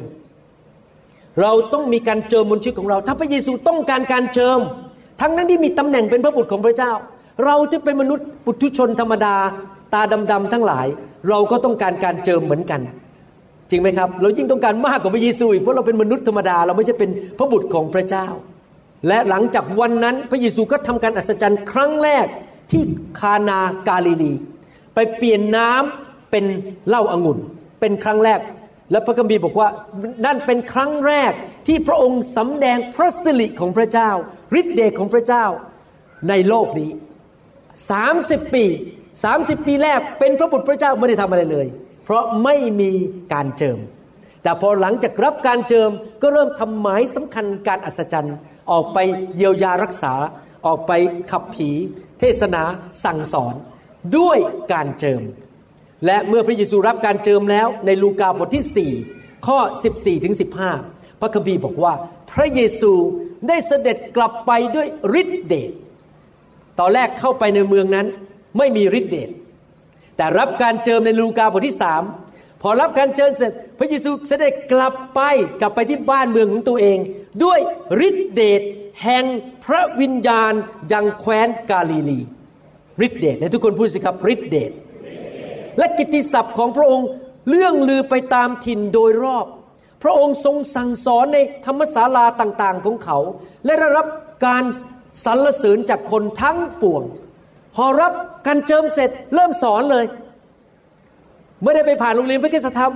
เราต้องมีการเจิมบนชีวิตของเรา ถ้าพระเยซูต้องการการเจิม ทั้งนั้นที่มีตำแหน่งเป็นพระบุตรของพระเจ้า เราที่เป็นมนุษย์ปุถุชนธรรมดา ตาดำๆทั้งหลาย เราก็ต้องการการเจิมเหมือนกัน จริงไหมครับ เรายิ่งต้องการมากกว่าพระเยซูอีกเพราะเราเป็นมนุษย์ธรรมดา เราไม่ใช่เป็นพระบุตรของพระเจ้า และหลังจากวันนั้นพระเยซูก็ทำการอัศจรรย์ครั้งแรกที่คานากาลิลี ไปเปลี่ยนน้ำเป็นเหล้าอางุ่น เป็นครั้งแรก และพระคัมภีร์บอกว่านั่นเป็นครั้งแรกที่พระองค์สำแดงพระสิริของพระเจ้าฤทธิเดชของพระเจ้าในโลกนี้ 30 ปี 30 ปีแรกเป็นพระบุตรพระเจ้าไม่ได้ทำอะไรเลย เพราะไม่มีการเจิม แต่พอหลังจากรับการเจิมก็เริ่มทำหมายสำคัญการอัศจรรย์ ออกไปเยียวยารักษาออกไปขับผี เทศนาสั่งสอน ด้วยการเจิม และเมื่อพระเยซูรับการเจิมแล้วในลูกาบทที่ 4 ข้อ 14ถึง15 พระคัมภีร์บอกว่า พระเยซูได้เสด็จกลับไปด้วยฤทธิเดชตอนแรกเข้าไปในเมืองนั้น ไม่มีฤทธิเดชแต่รับการเจิมในลูกาบทที่สามพอรับการเจิมเสร็จ พระเยซูเสด็จกลับไปกลับไปที่บ้านเมืองของตัวเอง ด้วยฤทธิเดชแห่งพระวิญญาณยังแคว้นกาลิลีฤทธิเดชในทุกคนพูดสิครับฤทธิเดชและกิตติศัพท์ของพระองค์เลื่องลือไปตามถิ่นโดยรอบ พระองค์ทรงสั่งสอนในธรรมศาลาต่างๆของเขา และได้รับการสรรเสริญจากคนทั้งปวง พอรับการเจิมเสร็จเริ่มสอนเลย ไม่ได้ไปผ่านโรงเรียนพระคุณธรรม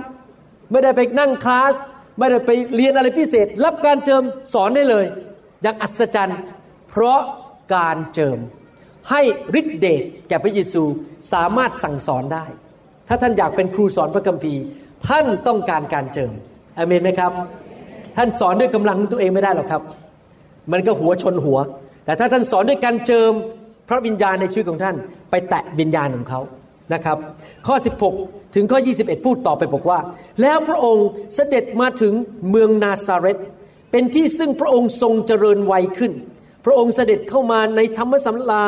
ไม่ได้ไปนั่งคลาส ไม่ได้ไปเรียนอะไรพิเศษ รับการเจิมสอนได้เลยอย่างอัศจรรย์ เพราะการเจิม ให้ฤทธิเดชแก่พระเยซูสามารถสั่งสอนได้ ถ้าท่านอยากเป็นครูสอนพระคัมภีร์ ท่านต้องการการเจิมอเมนไหมครับ ท่านสอนด้วยกำลังตัวเองไม่ได้หรอกครับ มันก็หัวชนหัว แต่ถ้าท่านสอนด้วยการเจิม พระวิญญาณในชีวิตของท่านไปแตะวิญญาณของเขานะครับ ข้อ 16 ถึงข้อ 21 พูดต่อไปบอกว่า แล้วพระองค์เสด็จมาถึงเมืองนาซาเรตเป็นที่ซึ่งพระองค์ทรงเจริญวัยขึ้น พระองค์เสด็จเข้ามาในธรรมสัมลา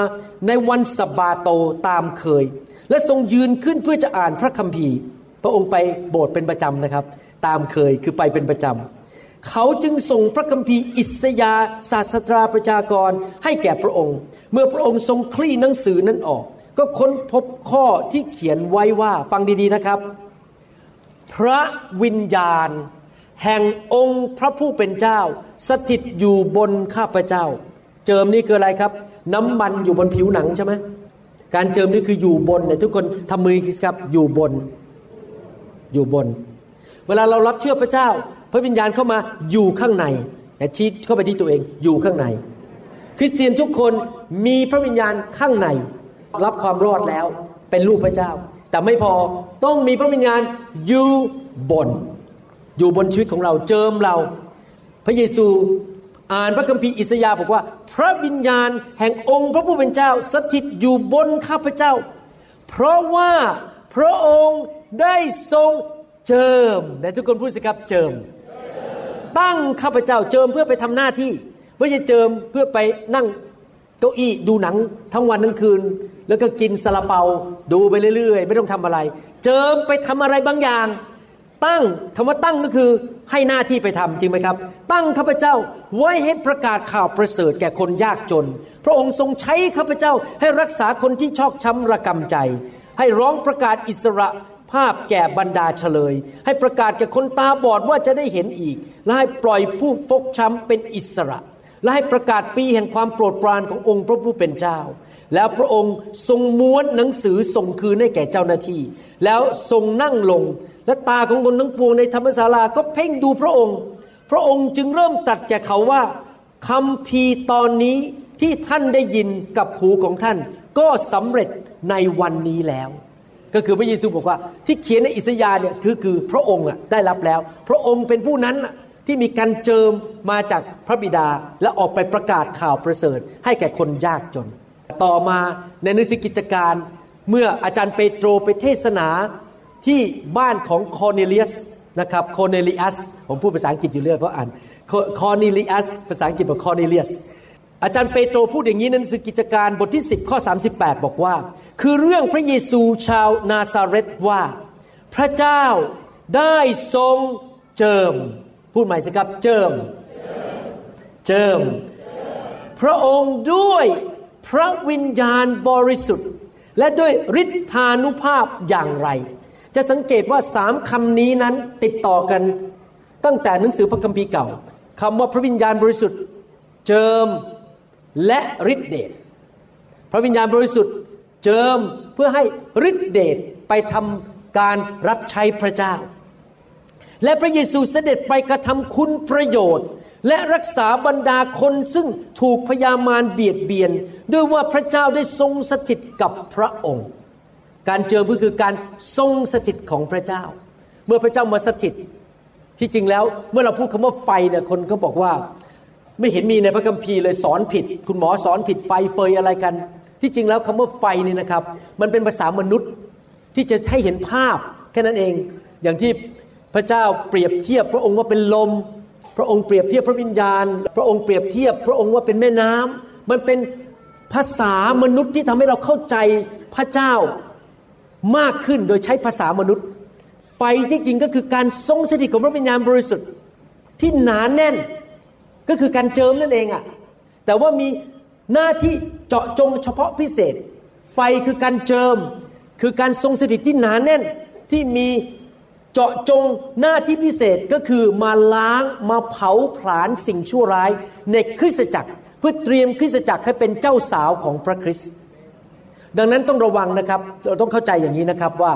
ในวันสบาโตตามเคย และทรงยืนขึ้นเพื่อจะอ่านพระคัมภีร์ พระองค์ไปโบสถ์เป็นประจำนะครับ ตามเคยคือไปเป็นประจำ เขาจึงส่งพระคัมภีร์อิสยาศาสตราประชากรให้แก่พระองค์ เมื่อพระองค์ทรงคลี่หนังสือนั้นออก ก็ค้นพบข้อที่เขียนไว้ว่าฟังดีๆนะครับ พระวิญญาณ แห่งองค์พระผู้เป็นเจ้า สถิตอยู่บนข้าพเจ้า เจิมนี่คืออะไรครับ น้ำมันอยู่บนผิวหนังใช่ไหมการเจิมนี่คืออยู่บนเนี่ยทุกคนทำมือครับอยู่บน อยู่บน เวลาเรารับเชื่อพระเจ้า พระวิญญาณเข้ามาอยู่ข้างในแต่ชี้เข้าไปที่ตัวเองอยู่ข้างใน คริสเตียนทุกคนมีพระวิญญาณข้างใน รับความรอดแล้วเป็นลูกพระเจ้า แต่ไม่พอต้องมีพระวิญญาณอยู่บน อยู่บนชีวิตของเราเจิมเรา พระเยซูอ่านพระคัมภีร์อิสยาห์บอกว่า พระวิญญาณแห่งองค์พระผู้เป็นเจ้าสถิตอยู่บนข้าพเจ้า เพราะว่าพระองค์ได้ทรงเจิมแต่ทุกคนพูดสิครับเจิม ตั้งข้าพเจ้าเจิมเพื่อไปทำหน้าที่ ไม่ใช่เจิมเพื่อไปนั่งเก้าอี้ดูหนังทั้งวันทั้งคืน แล้วก็กินซาลาเปาดูไปเรื่อย ๆ ไม่ต้องทำอะไร เจิมไปทำอะไรบางอย่าง ตั้งคำว่าตั้งก็คือให้หน้าที่ไปทำจริงไหมครับ ตั้งข้าพเจ้าไว้ให้ประกาศข่าวประเสริฐแก่คนยากจน พระองค์ทรงใช้ข้าพเจ้าให้รักษาคนที่ชอกช้ำระกำใจ ให้ร้องประกาศอิสระ ภาพแก่บรรดาเฉลย ให้ประกาศแก่คนตาบอดว่าจะได้เห็นอีก และให้ปล่อยผู้ฟกช้ำเป็นอิสระ และให้ประกาศปีแห่งความโปรดปรานขององค์พระผู้เป็นเจ้า แล้วพระองค์ทรงม้วนหนังสือส่งคืนให้แก่เจ้าหน้าที่ แล้วทรงนั่งลง และตาของคนทั้งปวงในธรรมศาลาก็เพ่งดูพระองค์ พระองค์จึงเริ่มตัดแก่เขาว่าคำพีตอนนี้ที่ท่านได้ยินกับหูของท่าน ก็สำเร็จในวันนี้แล้ว ก็คือพระเยซูบอกว่าที่เขียนในอิสยาห์เนี่ยคือคือพระองค์ได้รับแล้ว พระองค์เป็นผู้นั้นที่มีการเจิมมาจากพระบิดาและออกไปประกาศข่าวประเสริฐ ให้แก่คนยากจน ต่อมาในนังสือกิจการเมื่ออาจารย์เปโตรไปเทศนาที่บ้านของคอร์เนเลียสนะครับคอร์เนลิอัสผมพูดภาษาอังกฤษอยู่เรื่อยเพราะอ่านคอร์เนลิอัสภาษาอังกฤษบอกคอร์เนเลียส อาจารย์เปโตรพูดอย่างนี้ในหนังสือกิจการบทที่ 10 ข้อ 38 บอกว่า คือเรื่องพระเยซูชาวนาซาเรตว่า พระเจ้าได้ทรงเจิม พูดใหม่สิครับเจิม เจิม พระองค์ด้วยพระวิญญาณบริสุทธิ์ และด้วยฤทธานุภาพอย่างไร จะสังเกตว่าสามคำนี้นั้นติดต่อกัน ตั้งแต่หนังสือพระคัมภีร์เก่าคำว่าพระวิญญาณบริสุทธิ์ เจิม และฤทธิเดชพระวิญญาณบริสุทธิ์เจิมเพื่อให้ฤทธิเดชไปทำการรับใช้พระเจ้า และพระเยซูเสด็จไปกระทำคุณประโยชน์ และรักษาบรรดาคนซึ่งถูกพยามารเบียดเบียน ด้วยว่าพระเจ้าได้ทรงสถิตกับพระองค์ การเจิมก็คือการทรงสถิตของพระเจ้า เมื่อพระเจ้ามาสถิตที่จริงแล้วเมื่อเราพูดคำว่าไฟเนี่ยคนก็บอกว่า ไม่เห็นมีในพระคัมภีร์เลยสอนผิด คุณหมอสอนผิดไฟเฟยอะไรกัน ที่จริงแล้วคำว่าไฟนี่นะครับ มันเป็นภาษามนุษย์ที่จะให้เห็นภาพแค่นั้นเอง อย่างที่พระเจ้าเปรียบเทียบพระองค์ว่าเป็นลม พระองค์เปรียบเทียบพระวิญญาณ พระองค์เปรียบเทียบ พระองค์ว่าเป็นแม่น้ำมันเป็นภาษามนุษย์ที่ทำให้เราเข้าใจพระเจ้ามากขึ้นโดยใช้ภาษามนุษย์ ไฟที่จริงก็คือการทรงสถิตของพระวิญญาณบริสุทธิ์ที่หนานแน่น ก็คือการเจิมนั่นเองอะ่ะแต่ว่ามีหน้าที่เจาะจงเฉพาะพิเศษ ไฟคือการเจิม คือการทรงสถิตที่หนานแน่นที่มีเจาะจงหน้าที่พิเศษก็คือมาล้างมาเผาผลาญสิ่งชั่วร้ายในคริสตจักร เพื่อเตรียมคริสตจักรให้เป็นเจ้าสาวของพระคริสต์ดังนั้นต้องระวังนะครับเราต้องเข้าใจอย่างนี้นะครับว่า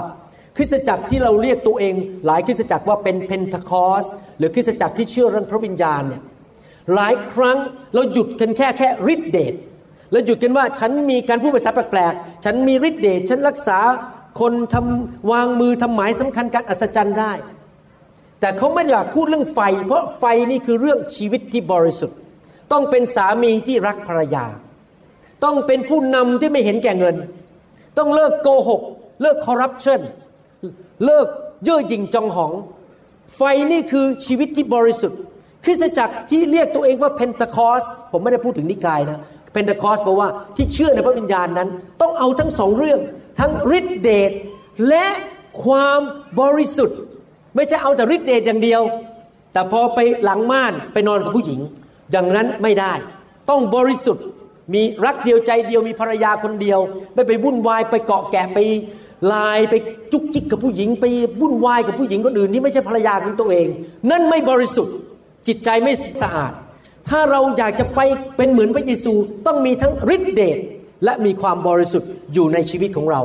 คริสตจักรที่เราเรียกตัวเอง หลายคริสตจักรว่าเป็นเพนทคอสหรือคริสตจักรที่เชื่อเรื่องพระวิญญาณเนี่ย หลายครั้งเราหยุดกันแค่แค่ฤทธิเดชเราหยุดกันว่าฉันมีการพูดภาษาแปลกๆ ฉันมีฤทธิเดชฉันรักษาคนทำวางมือทำหมายสำคัญการอัศจรรย์ได้ แต่เขาไม่อยากพูดเรื่องไฟ เพราะไฟนี่คือเรื่องชีวิตที่บริสุทธิ์ ต้องเป็นสามีที่รักภรรยา ต้องเป็นผู้นำที่ไม่เห็นแก่เงิน ต้องเลิกโกหก เลิกคอร์รัปชันเลิกเย่อหยิ่งจองหอง ไฟนี่คือชีวิตที่บริสุทธิ์ คริสตจักรที่เรียกตัวเองว่าเพนทคอสผมไม่ได้พูดถึงนิกายนะเพนทคอสแปลว่าที่เชื่อในพระวิญญาณนั้น ต้องเอาทั้งสองเรื่อง ทั้งฤทธิเดชและความบริสุทธิ์ ไม่ใช่เอาแต่ฤทธิเดชอย่างเดียว แต่พอไปหลังม่านไปนอนกับผู้หญิง อย่างนั้นไม่ได้ ต้องบริสุทธิ์มีรักเดียวใจเดียวมีภรรยาคนเดียว ไม่ไปวุ่นวายไปเกาะแกะไปลายไปจุกจิกกับผู้หญิง ไปวุ่นวายกับผู้หญิงคนอื่นที่ไม่ใช่ภรรยาของตัวเอง นั่นไม่บริสุทธิ์ จิตใจไม่สะอาด ถ้าเราอยากจะไปเป็นเหมือนพระเยซูต้องมีทั้งฤทธิเดชและมีความบริสุทธิ์อยู่ในชีวิตของเรา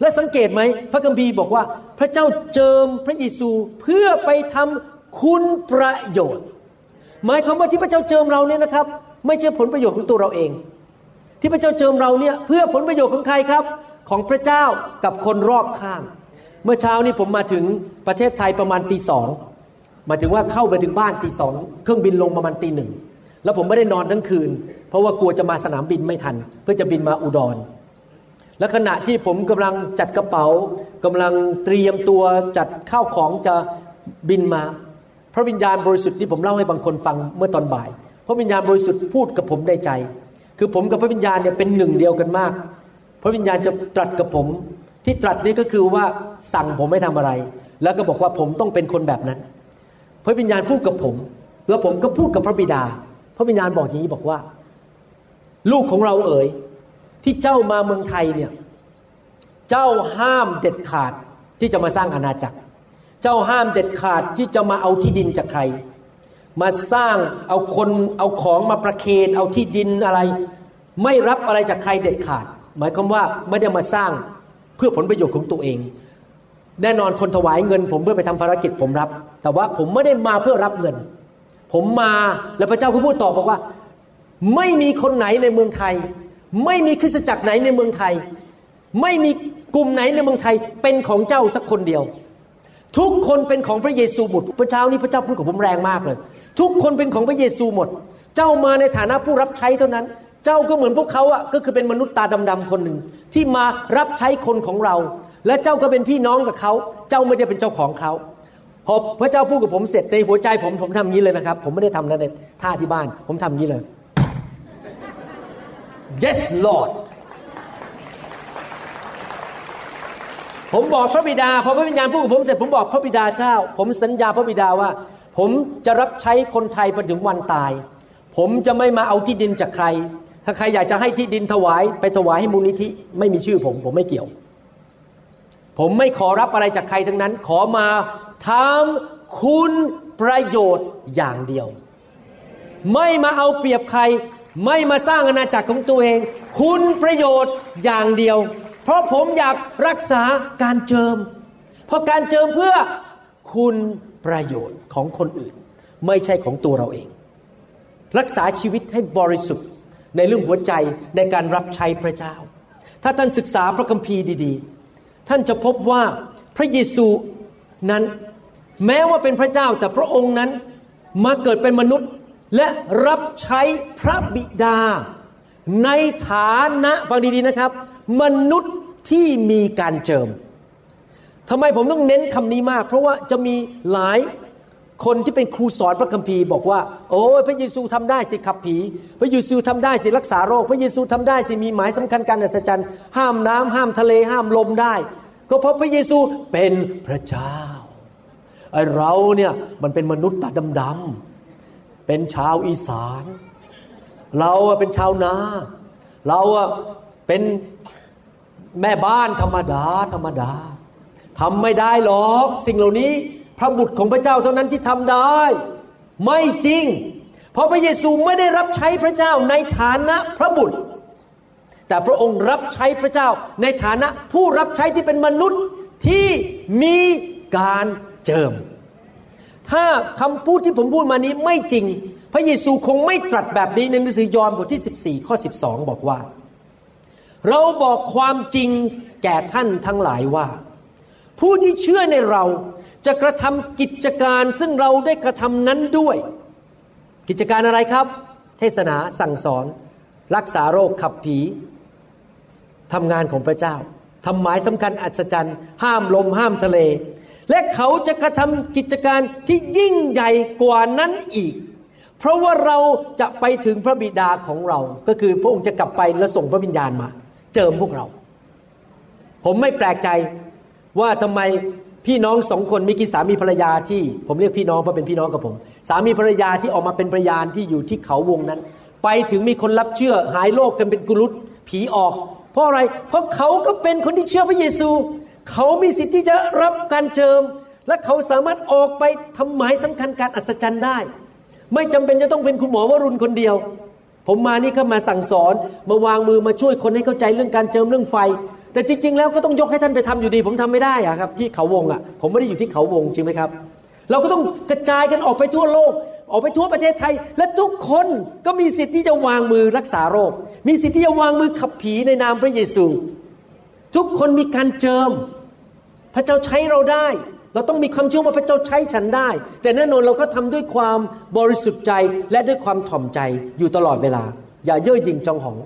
และสังเกตไหมพระคัมภีร์บอกว่า พระเจ้าเจิมพระเยซูเพื่อไปทำคุณประโยชน์ หมายความว่าที่พระเจ้าเจิมเราเนี่ยนะครับ ไม่ใช่ผลประโยชน์ของตัวเราเอง ที่พระเจ้าเจิมเราเนี่ยเพื่อผลประโยชน์ของใครครับ ของพระเจ้ากับคนรอบข้าง เมื่อเช้านี้ผมมาถึงประเทศไทยประมาณตีสอง หมายถึงว่าเข้าไปถึงบ้านตีสองเครื่องบินลงประมาณตีหนึ่งแล้วผมไม่ได้นอนทั้งคืน เพราะว่ากลัวจะมาสนามบินไม่ทัน เพื่อจะบินมาอุดร และขณะที่ผมกำลังจัดกระเป๋ากำลังเตรียมตัวจัดข้าวของจะบินมา พระวิญญาณบริสุทธิ์ที่ผมเล่าให้บางคนฟังเมื่อตอนบ่าย พระวิญญาณบริสุทธิ์พูดกับผมได้ใจ คือผมกับพระวิญญาณเนี่ยเป็นหนึ่งเดียวกันมาก พระวิญญาณจะตรัสกับผม ที่ตรัสนี่ก็คือว่าสั่งผมไม่ทำอะไร แล้วก็บอกว่าผมต้องเป็นคนแบบนั้น ระวิญญาณพูดกับผม แล้วผมก็พูดกับพระบิดา พระวิญญาณบอกอย่างนี้บอกว่า ลูกของเราเอ๋ยที่เจ้ามาเมืองไทยเนี่ยเจ้าห้ามเด็ดขาดที่จะมาสร้างอาณาจักร เจ้าห้ามเด็ดขาดที่จะมาเอาที่ดินจากใคร มาสร้างเอาคนเอาของมาประเคนเอาที่ดินอะไร ไม่รับอะไรจากใครเด็ดขาด หมายความว่าไม่ได้มาสร้างเพื่อผลประโยชน์ของตัวเอง แน่นอนคนถวายเงิน ผมเพื่อไปทำภารกิจผมรับ แต่ว่าผมไม่ได้มาเพื่อรับเงิน ผมมาแล้วพระเจ้าก็พูดต่อบอกว่า ไม่มีคนไหนในเมืองไทย ไม่มีคริสตจักรไหนในเมืองไทย ไม่มีกลุ่มไหนในเมืองไทย เป็นของเจ้าสักคนเดียว ทุกคนเป็นของพระเยซูหมดพระเจ้านี้พระเจ้าพูดกับผมแรงมากเลย ทุกคนเป็นของพระเยซูหมด เจ้ามาในฐานะผู้รับใช้เท่านั้นเจ้าก็เหมือนพวกเขาอะก็คือเป็นมนุษย์ตาดำๆคนหนึ่งที่มารับใช้คนของเรา และเจ้าก็เป็นพี่น้องกับเขา เจ้าไม่ได้เป็นเจ้าของเขาพอพระเจ้าพูดกับผมเสร็จในหัวใจผมผมทำงี้เลยนะครับ ผมไม่ได้ทำนะในท่าที่บ้าน ผมทำงี้เลย yes Lord ผมบอกพระบิดาพอพระวิญญาณพูดกับผมเสร็จผมบอกพระบิดาเจ้า ผมสัญญาพระบิดาว่า ผมจะรับใช้คนไทยไปถึงวันตาย ผมจะไม่มาเอาที่ดินจากใคร ถ้าใครอยากจะให้ที่ดินถวาย ไปถวายให้มูลนิธิไม่มีชื่อผม ผมไม่เกี่ยว ผมไม่ขอรับอะไรจากใครทั้งนั้น ขอมาทำคุณประโยชน์อย่างเดียว ไม่มาเอาเปรียบใคร ไม่มาสร้างอาณาจักรของตัวเอง คุณประโยชน์อย่างเดียว เพราะผมอยากรักษาการเจิม เพราะการเจิมเพื่อคุณประโยชน์ของคนอื่น ไม่ใช่ของตัวเราเอง รักษาชีวิตให้บริสุทธิ์ในเรื่องหัวใจในการรับใช้พระเจ้า ถ้าท่านศึกษาพระคัมภีร์ดีๆ ท่านจะพบว่าพระเยซูนั้นแม้ว่าเป็นพระเจ้าแต่พระองค์นั้นมาเกิดเป็นมนุษย์และรับใช้พระบิดา ในฐานะฟังดีๆนะครับ มนุษย์ที่มีการเจิมทำไมผมต้องเน้นคำนี้มาก เพราะว่าจะมีหลาย คนที่เป็นครูสอนพระคัมภีร์บอกว่า โอ้พระเยซูทำได้สิขับผี พระเยซูทำได้สิรักษาโรค พระเยซูทำได้สิมีหมายสำคัญการอัศจรรย์ ห้ามน้ำห้ามทะเลห้ามลมได้ ก็เพราะพระเยซูเป็นพระเจ้าไอเราเนี่ยมันเป็นมนุษย์ตาดำๆเป็นชาวอีสาน เราเป็นชาวนา เราเป็นแม่บ้านธรรมดาธรรมดาทำไม่ได้หรอกสิ่งเหล่านี้ พระบุตรของพระเจ้าเท่านั้นที่ทำได้ ไม่จริง เพราะพระเยซูไม่ได้รับใช้พระเจ้าในฐานะพระบุตร แต่พระองค์รับใช้พระเจ้าในฐานะผู้รับใช้ที่เป็นมนุษย์ที่มีการเจิม ถ้าคำพูดที่ผมพูดมานี้ไม่จริง พระเยซูคงไม่ตรัสแบบนี้ในหนังสือยอห์นบทที่ 14 ข้อ 12 บอกว่า เราบอกความจริงแก่ท่านทั้งหลายว่า ผู้ที่เชื่อในเรา จะกระทำกิจการซึ่งเราได้กระทำนั้นด้วย กิจการอะไรครับ เทศนาสั่งสอน รักษาโรคขับผีทำงานของพระเจ้าทำหมายสำคัญอัศจรรย์ ห้ามลมห้ามทะเล และเขาจะกระทำกิจการที่ยิ่งใหญ่กว่านั้นอีก เพราะว่าเราจะไปถึงพระบิดาของเรา ก็คือพระองค์จะกลับไปและส่งพระวิญญาณมา เจิมพวกเรา ผมไม่แปลกใจว่าทำไม พี่น้องสองคนมีกี่สามีภรรยาที่ผมเรียกพี่น้องเพราะเป็นพี่น้องกับผม สามีภรรยาที่ออกมาเป็นพยานที่อยู่ที่เขาวงนั้น ไปถึงมีคนรับเชื่อหายโรคกันเป็นกุลุตผีออก เพราะอะไร เพราะเขาก็เป็นคนที่เชื่อพระเยซู เขามีสิทธิ์ที่จะรับการเจิม และเขาสามารถออกไปทำหมายสำคัญการอัศจรรย์ได้ ไม่จำเป็นจะต้องเป็นคุณหมอวรุณคนเดียว ผมมานี่ก็มาสั่งสอนมาวางมือมาช่วยคนให้เข้าใจเรื่องการเจิมเรื่องไฟ แต่จริง ๆ แล้วก็ต้องยกให้ท่านไปทำอยู่ดี ผมทำไม่ได้อะครับ ที่เขาวงอะผมไม่ได้อยู่ที่เขาวงจริงไหมครับ เราก็ต้องกระจายกันออกไปทั่วโลก ออกไปทั่วประเทศไทย และทุกคนก็มีสิทธิ์ที่จะวางมือรักษาโรค มีสิทธิ์ที่จะวางมือขับผีในนามพระเยซู ทุกคนมีการเจิม พระเจ้าใช้เราได้ เราต้องมีความเชื่อว่าพระเจ้าใช้ฉันได้ แต่แน่นอนเราก็ทำด้วยความบริสุทธิ์ใจและด้วยความถ่อมใจอยู่ตลอดเวลา อย่าเย่อหยิ่งจองหอง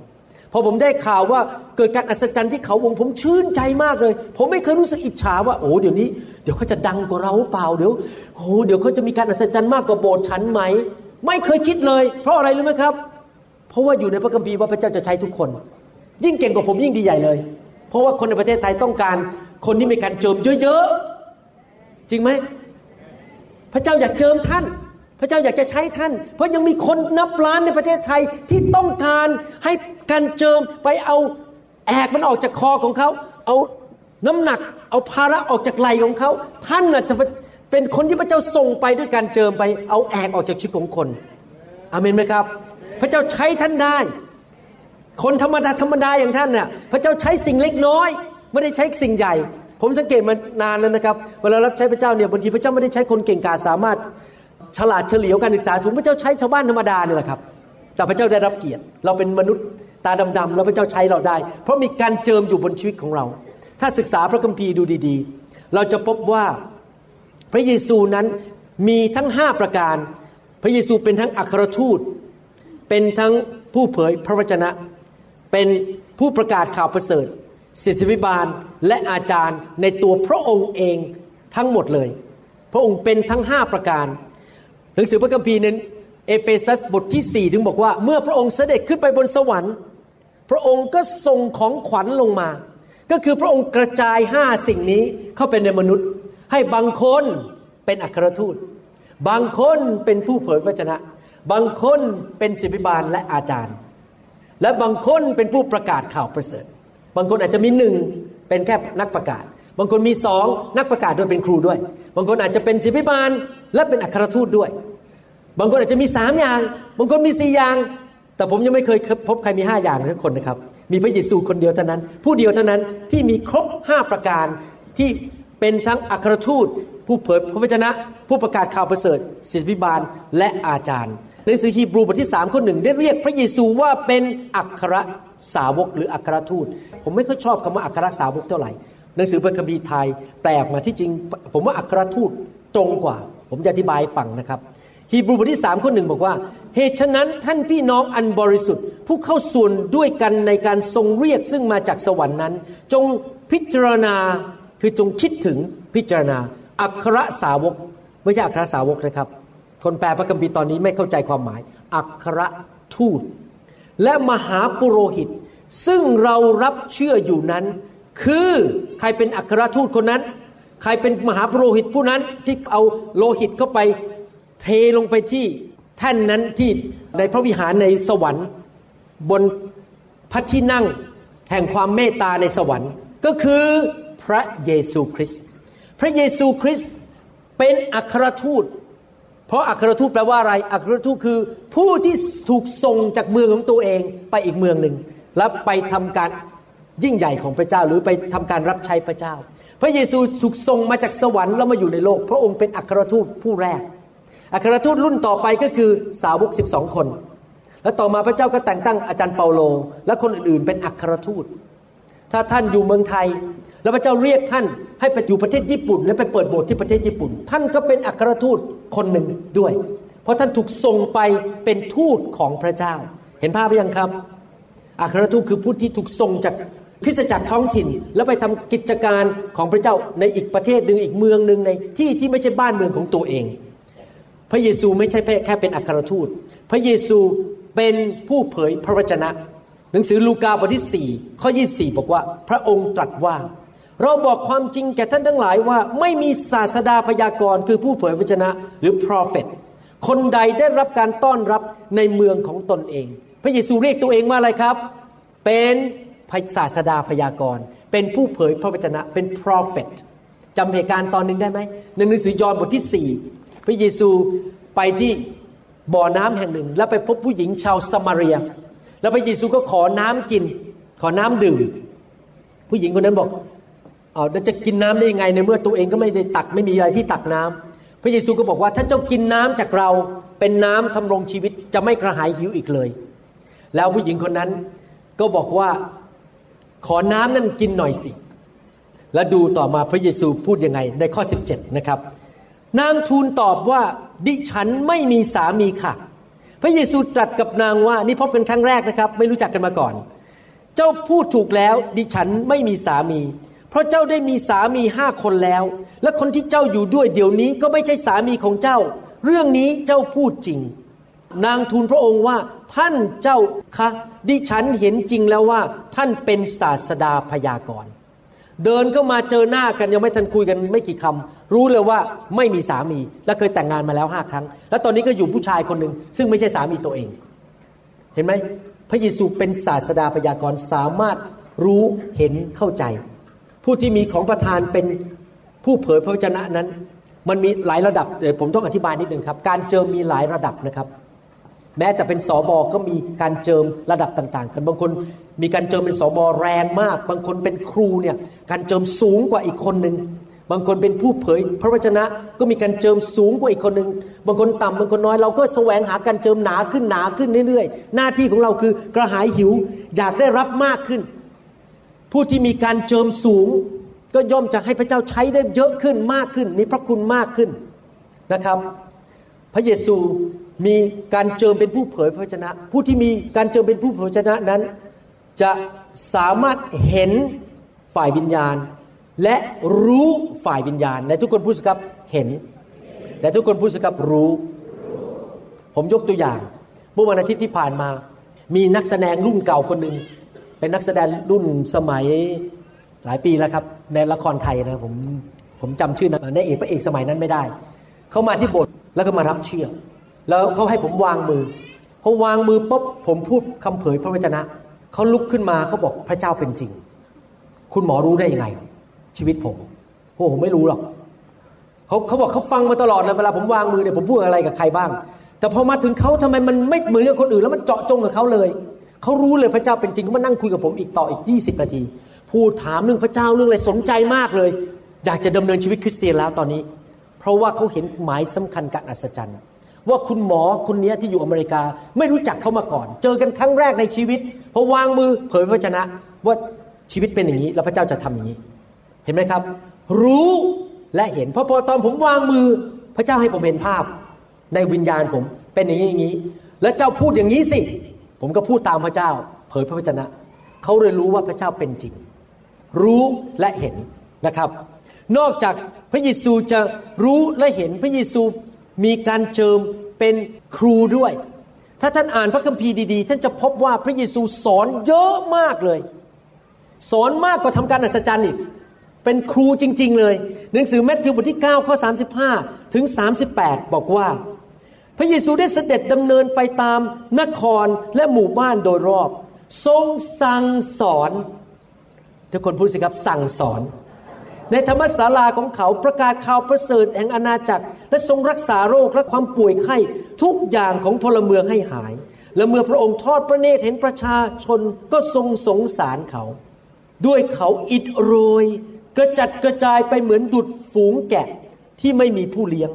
พอผมได้ข่าวว่าเกิดการอัศจรรย์ที่เขาวงผมชื่นใจมากเลย ผมไม่เคยรู้สึกอิจฉาว่าโอ้เดี๋ยวนี้เดี๋ยวเขาจะดังกว่าเราเปล่าเดี๋ยวโอ้เดี๋ยวเขาจะมีการอัศจรรย์มากกว่าโบสถ์ฉันไหม ไม่เคยคิดเลย เพราะอะไรรู้ไหมครับ เพราะว่าอยู่ในพระคัมภีร์ว่าพระเจ้าจะใช้ทุกคน ยิ่งเก่งกว่าผมยิ่งดีใหญ่เลย เพราะว่าคนในประเทศไทยต้องการคนที่มีการเจิมเยอะๆจริงไหมพระเจ้าอยากเจิมท่าน พระเจ้าอยากจะใช้ท่าน เพราะยังมีคนนับล้านในประเทศไทยที่ต้องการให้การเจิมไปเอาแอกมันออกจากคอของเขา เอาน้ำหนัก เอาภาระออกจากไหลของเขา ท่านน่ะจะเป็นคนที่พระเจ้าส่งไปด้วยการเจิมไป เอาแอกออกจากชีวิตของคนอเมนไหมครับ พระเจ้าใช้ท่านได้ คนธรรมดาธรรมดาอย่างท่านน่ะ พระเจ้าใช้สิ่งเล็กน้อย ไม่ได้ใช้สิ่งใหญ่ ผมสังเกตมานานแล้วนะครับ เวลารับใช้พระเจ้าเนี่ยบางทีพระเจ้าไม่ได้ใช้คนเก่งกาจสามารถ ฉลาดเฉลียวการศึกษาสูงพระเจ้าใช้ชาวบ้านธรรมดาเนี่ยแหละครับ แต่พระเจ้าได้รับเกียรติ เราเป็นมนุษย์ตาดำๆแล้วพระเจ้าใช้เราได้ เพราะมีการเจิมอยู่บนชีวิตของเรา ถ้าศึกษาพระคัมภีร์ดูดีๆ เราจะพบว่าพระเยซูนั้นมีทั้งห้าประการ พระเยซูเป็นทั้งอัครทูต เป็นทั้งผู้เผยพระวจนะ เป็นผู้ประกาศข่าวประเสริฐศิษยวิบาลและอาจารย์ในตัวพระองค์เองทั้งหมดเลย พระองค์เป็นทั้งห้าประการ หนังสือพระคัมภีร์ในเอเฟซัสบทที่สี่ถึงบอกว่า เมื่อพระองค์เสด็จขึ้นไปบนสวรรค์ พระองค์ก็ส่งของขวัญลงมา ก็คือพระองค์กระจายห้าสิ่งนี้เข้าไปในมนุษย์ ให้บางคนเป็นอัครทูต บางคนเป็นผู้เผยพระวจนะ บางคนเป็นศิษยวิบาลและอาจารย์ และบางคนเป็นผู้ประกาศข่าวประเสริฐ บางคนอาจจะมีหนึ่งเป็นแค่นักประกาศ บางคนมีสองนักประกาศด้วยเป็นครูด้วย บางคนอาจจะเป็นศิษยวิบาลและเป็นอัครทูตด้วย บางคนอาจจะมีสามอย่าง บางคนมีสี่อย่าง แต่ผมยังไม่เคยพบใครมีห้าอย่างทุกคนนะครับ มีพระเยซูคนเดียวเท่านั้น ผู้เดียวเท่านั้นที่มีครบห้าประการที่เป็นทั้งอัครทูต ผู้เผยพระวจนะ ผู้ประกาศข่าวประเสริฐศิษยวิบาลและอาจารย์ในสือฮีบรูบทที่สามข้อหนึ่งได้เรียกพระเยซูว่าเป็นอัครสาวกหรืออัครทูต ผมไม่ค่อยชอบคำว่าอัครสาวกเท่าไหร่ หนังสือพระคัมภีร์ไทยแปลออกมาที่จริง ผมว่าอัครทูตตรงกว่า ผมจะอธิบายฟังนะครับฮีบรูบทที่สามข้อหนึ่งบอกว่า เหตุฉะนั้นท่านพี่น้องอันบริสุทธิ์ ผู้เข้าส่วนด้วยกันในการทรงเรียกซึ่งมาจากสวรรค์นั้น จงพิจารณาคือจงคิดถึงพิจารณา อัครสาวก ไม่ใช่อัครสาวกนะครับ คนแปลพระคัมภีร์ตอนนี้ไม่เข้าใจความหมาย อัครทูต และมหาปุโรหิต ซึ่งเรารับเชื่ออยู่นั้น คือใครเป็นอัครทูตคนนั้น ใครเป็นมหาปโรหิตผู้นั้นที่เอาโลหิตเข้าไปเทลงไปที่แท่นนั้นที่ในพระวิหารในสวรรค์ บนพระที่นั่งแห่งความเมตตาในสวรรค์ ก็คือพระเยซูคริสต์พระเยซูคริสต์เป็นอัครทูต เพราะอัครทูตแปลว่าอะไร อัครทูตคือผู้ที่ถูกส่งจากเมืองของตัวเองไปอีกเมืองหนึ่งแล้วไปทำการ ยิ่งใหญ่ของพระเจ้าหรือไปทำการรับใช้พระเจ้า พระเยซูถูกส่งมาจากสวรรค์แล้วมาอยู่ในโลก พระองค์เป็นอัครทูตผู้แรก อัครทูตรุ่นต่อไปก็คือสาวก 12 คน แล้วต่อมาพระเจ้าก็แต่งตั้งอาจารย์เปาโล และคนอื่นๆ เป็นอัครทูต ถ้าท่านอยู่เมืองไทย แล้วพระเจ้าเรียกท่านให้ไปอยู่ประเทศญี่ปุ่น และไปเปิดโบสถ์ที่ประเทศญี่ปุ่น ท่านก็เป็นอัครทูตคนหนึ่งด้วย เพราะท่านถูกส่งไปเป็นทูตของพระเจ้า เห็นภาพไหรือยังครับอัครทูตคือผู้ที่ถูกส่งจาก คริสตจักรท้องถิ่นแล้วไปทำกิจการของพระเจ้าในอีกประเทศหนึ่งอีกเมืองหนึ่งในที่ที่ไม่ใช่บ้านเมืองของตัวเอง พระเยซูไม่ใช่แค่เป็นอัครทูต พระเยซูเป็นผู้เผยพระวจนะ หนังสือลูกาบทที่4ข้อ24 บอกว่า พระองค์ตรัสว่า เราบอกความจริงแก่ท่านทั้งหลายว่า ไม่มีศาสดาพยากรณ์คือผู้เผยพระชนะหรือ prophet คนใดได้รับการต้อนรับในเมืองของตนเอง พระเยซูเรียกตัวเองว่าอะไรครับ เป็น ศาสดาพยากรณ์เป็นผู้เผยพระวจนะเป็น prophet จำเหตุการณ์ตอนหนึ่งได้ไหมในหนังสือยอห์นบทที่สี่พระเยซูไปที่บ่อน้ำแห่งหนึ่ง แล้วไปพบผู้หญิงชาวสมาเรีย แล้วพระเยซูก็ขอน้ำกิน ขอน้ำดื่ม ผู้หญิงคนนั้นบอกเอาจะกินน้ำได้ยังไงในเมื่อตัวเองก็ไม่ได้ตักไม่มีอะไรที่ตักน้ำพระเยซูก็บอกว่าถ้าเจ้ากินน้ำจากเราเป็นน้ำทำรงชีวิตจะไม่กระหายหิวอีกเลย แล้วผู้หญิงคนนั้นก็บอกว่า ขอน้ำนั่นกินหน่อยสิ แล้วดูต่อมาพระเยซูพูดยังไงในข้อ 17 นะครับ นางทูลตอบว่าดิฉันไม่มีสามีค่ะ พระเยซูตรัสกับนางว่านี่พบกันครั้งแรกนะครับ ไม่รู้จักกันมาก่อน เจ้าพูดถูกแล้ว ดิฉันไม่มีสามี เพราะเจ้าได้มีสามีห้าคนแล้ว และคนที่เจ้าอยู่ด้วยเดี๋ยวนี้ก็ไม่ใช่สามีของเจ้า เรื่องนี้เจ้าพูดจริง นางทูลพระองค์ว่าท่านเจ้าคะดิฉันเห็นจริงแล้วว่า ท่านเป็นศาสดาพยากรณ์เดินเข้ามาเจอหน้ากันยังไม่ทันคุยกันไม่กี่คำรู้เลยว่าไม่มีสามี และเคยแต่งงานมาแล้วห้าครั้ง แล้วตอนนี้ก็อยู่ผู้ชายคนหนึ่งซึ่งไม่ใช่สามีตัวเอง เห็นไหมพระเยซูเป็นศาสดาพยากรณ์สามารถรู้เห็นเข้าใจ ผู้ที่มีของประทานเป็นผู้เผยพระวจนะนั้น มันมีหลายระดับเดี๋ยวผมต้องอธิบายนิดหนึ่งครับ การเจิมมีหลายระดับนะครับ แม้แต่เป็นสอบอก็มีการเจิมระดับต่าง ๆ กันบางคนมีการเจิมเป็นสอบอแรงมาก บางคนเป็นครูเนี่ยการเจิมสูงกว่าอีกคนหนึ่งบางคนเป็นผู้เผยพระวจนะก็มีการเจิมสูงกว่าอีกคนหนึ่งบางคนต่ำบางคนน้อยเราก็แสวงหาการเจิมหนาขึ้นหนาขึ้นเรื่อยๆ หน้าที่ของเราคือกระหายหิวอยากได้รับมากขึ้น ผู้ที่มีการเจิมสูง ก็ย่อมจะให้พระเจ้าใช้ได้เยอะขึ้นมากขึ้น มีพระคุณมากขึ้นนะครับ พระเยซู มีการเจิมเป็นผู้เผยพระวจนะ ผู้ที่มีการเจิมเป็นผู้เผยพระวจนะนั้น จะสามารถเห็นฝ่ายวิญญาณ และรู้ฝ่ายวิญญาณในทุกคนพูดสิครับเห็นและทุกคนพูดสิครับรู้ ผมยกตัวอย่าง เมื่อวันอาทิตย์ที่ผ่านมา มีนักแสดงรุ่นเก่าคนหนึ่งเป็นนักแสดงรุ่นสมัยหลายปีแล้วครับ ในละครไทยนะผมผมจำชื่อในเอกพระเอกสมัยนั้นไม่ได้ เขามาที่โบสถ์แล้วก็มารับเชื่อ แล้วเขาให้ผมวางมือพอวางมือปุ๊บผมพูดคำเผยพระวจนะเขาลุกขึ้นมาเขาบอกพระเจ้าเป็นจริง คุณหมอรู้ได้ยังไง ชีวิตผมโอ้ผมไม่รู้หรอกเขาเขาบอกเขาฟังมาตลอดเลยเวลาผมวางมือเนี่ยผมพูดอะไรกับใครบ้าง แต่พอมาถึงเขาทำไมมันไม่เหมือนกับคนอื่น แล้วมันเจาะจงกับเขาเลยเขารู้เลยพระเจ้าเป็นจริงเขามานั่งคุยกับผมอีกต่ออีกยี่สิบนาที พูดถามเรื่องพระเจ้าเรื่องอะไรสนใจมากเลย อยากจะดำเนินชีวิตคริสเตียนแล้วตอนนี้ เพราะว่าเขาเห็นหมายสำคัญการอัศจรรย์ ว่าคุณหมอคนนี้ที่อยู่อเมริกาไม่รู้จักเขามาก่อน เจอกันครั้งแรกในชีวิตพอวางมือเผยพระชนะว่าชีวิตเป็นอย่างนี้ แล้วพระเจ้าจะทำอย่างนี้ เห็นไหมครับ รู้และเห็นเพราะพอตอนผมวางมือ พระเจ้าให้ผมเห็นภาพ ในวิญญาณผมเป็นอย่างนี้อย่างนี้ แล้วเจ้าพูดอย่างนี้สิ ผมก็พูดตามพระเจ้า เผยพระวจนะเขาเลยรู้ว่าพระเจ้าเป็นจริง รู้และเห็นนะครับ นอกจากพระเยซูจะรู้และเห็นพระเยซู มีการเจิมเป็นครูด้วย ถ้าท่านอ่านพระคัมภีร์ดีๆ ท่านจะพบว่าพระเยซูสอนเยอะมากเลย สอนมากกว่าทำการอัศจรรย์อีก เป็นครูจริง ๆ เลย หนังสือแมทธิวบทที่9ข้อ35 ถึง 38 บอกว่า พระเยซูได้เสด็จดำเนินไปตามนครและหมู่บ้านโดยรอบ ทรงสั่งสอน ทุกคนพูดสิครับสั่งสอน ในธรรมศาลาของเขาประกาศข่าวประเสริฐแห่งอาณาจักร และทรงรักษาโรคและความป่วยไข้ทุกอย่างของพลเมืองให้หาย และเมื่อพระองค์ทอดพระเนตรเห็นประชาชนก็ทรงสงสารเขา ด้วยเขาอิดโรย กระจัดกระจายไปเหมือนดุดฝูงแกะที่ไม่มีผู้เลี้ยง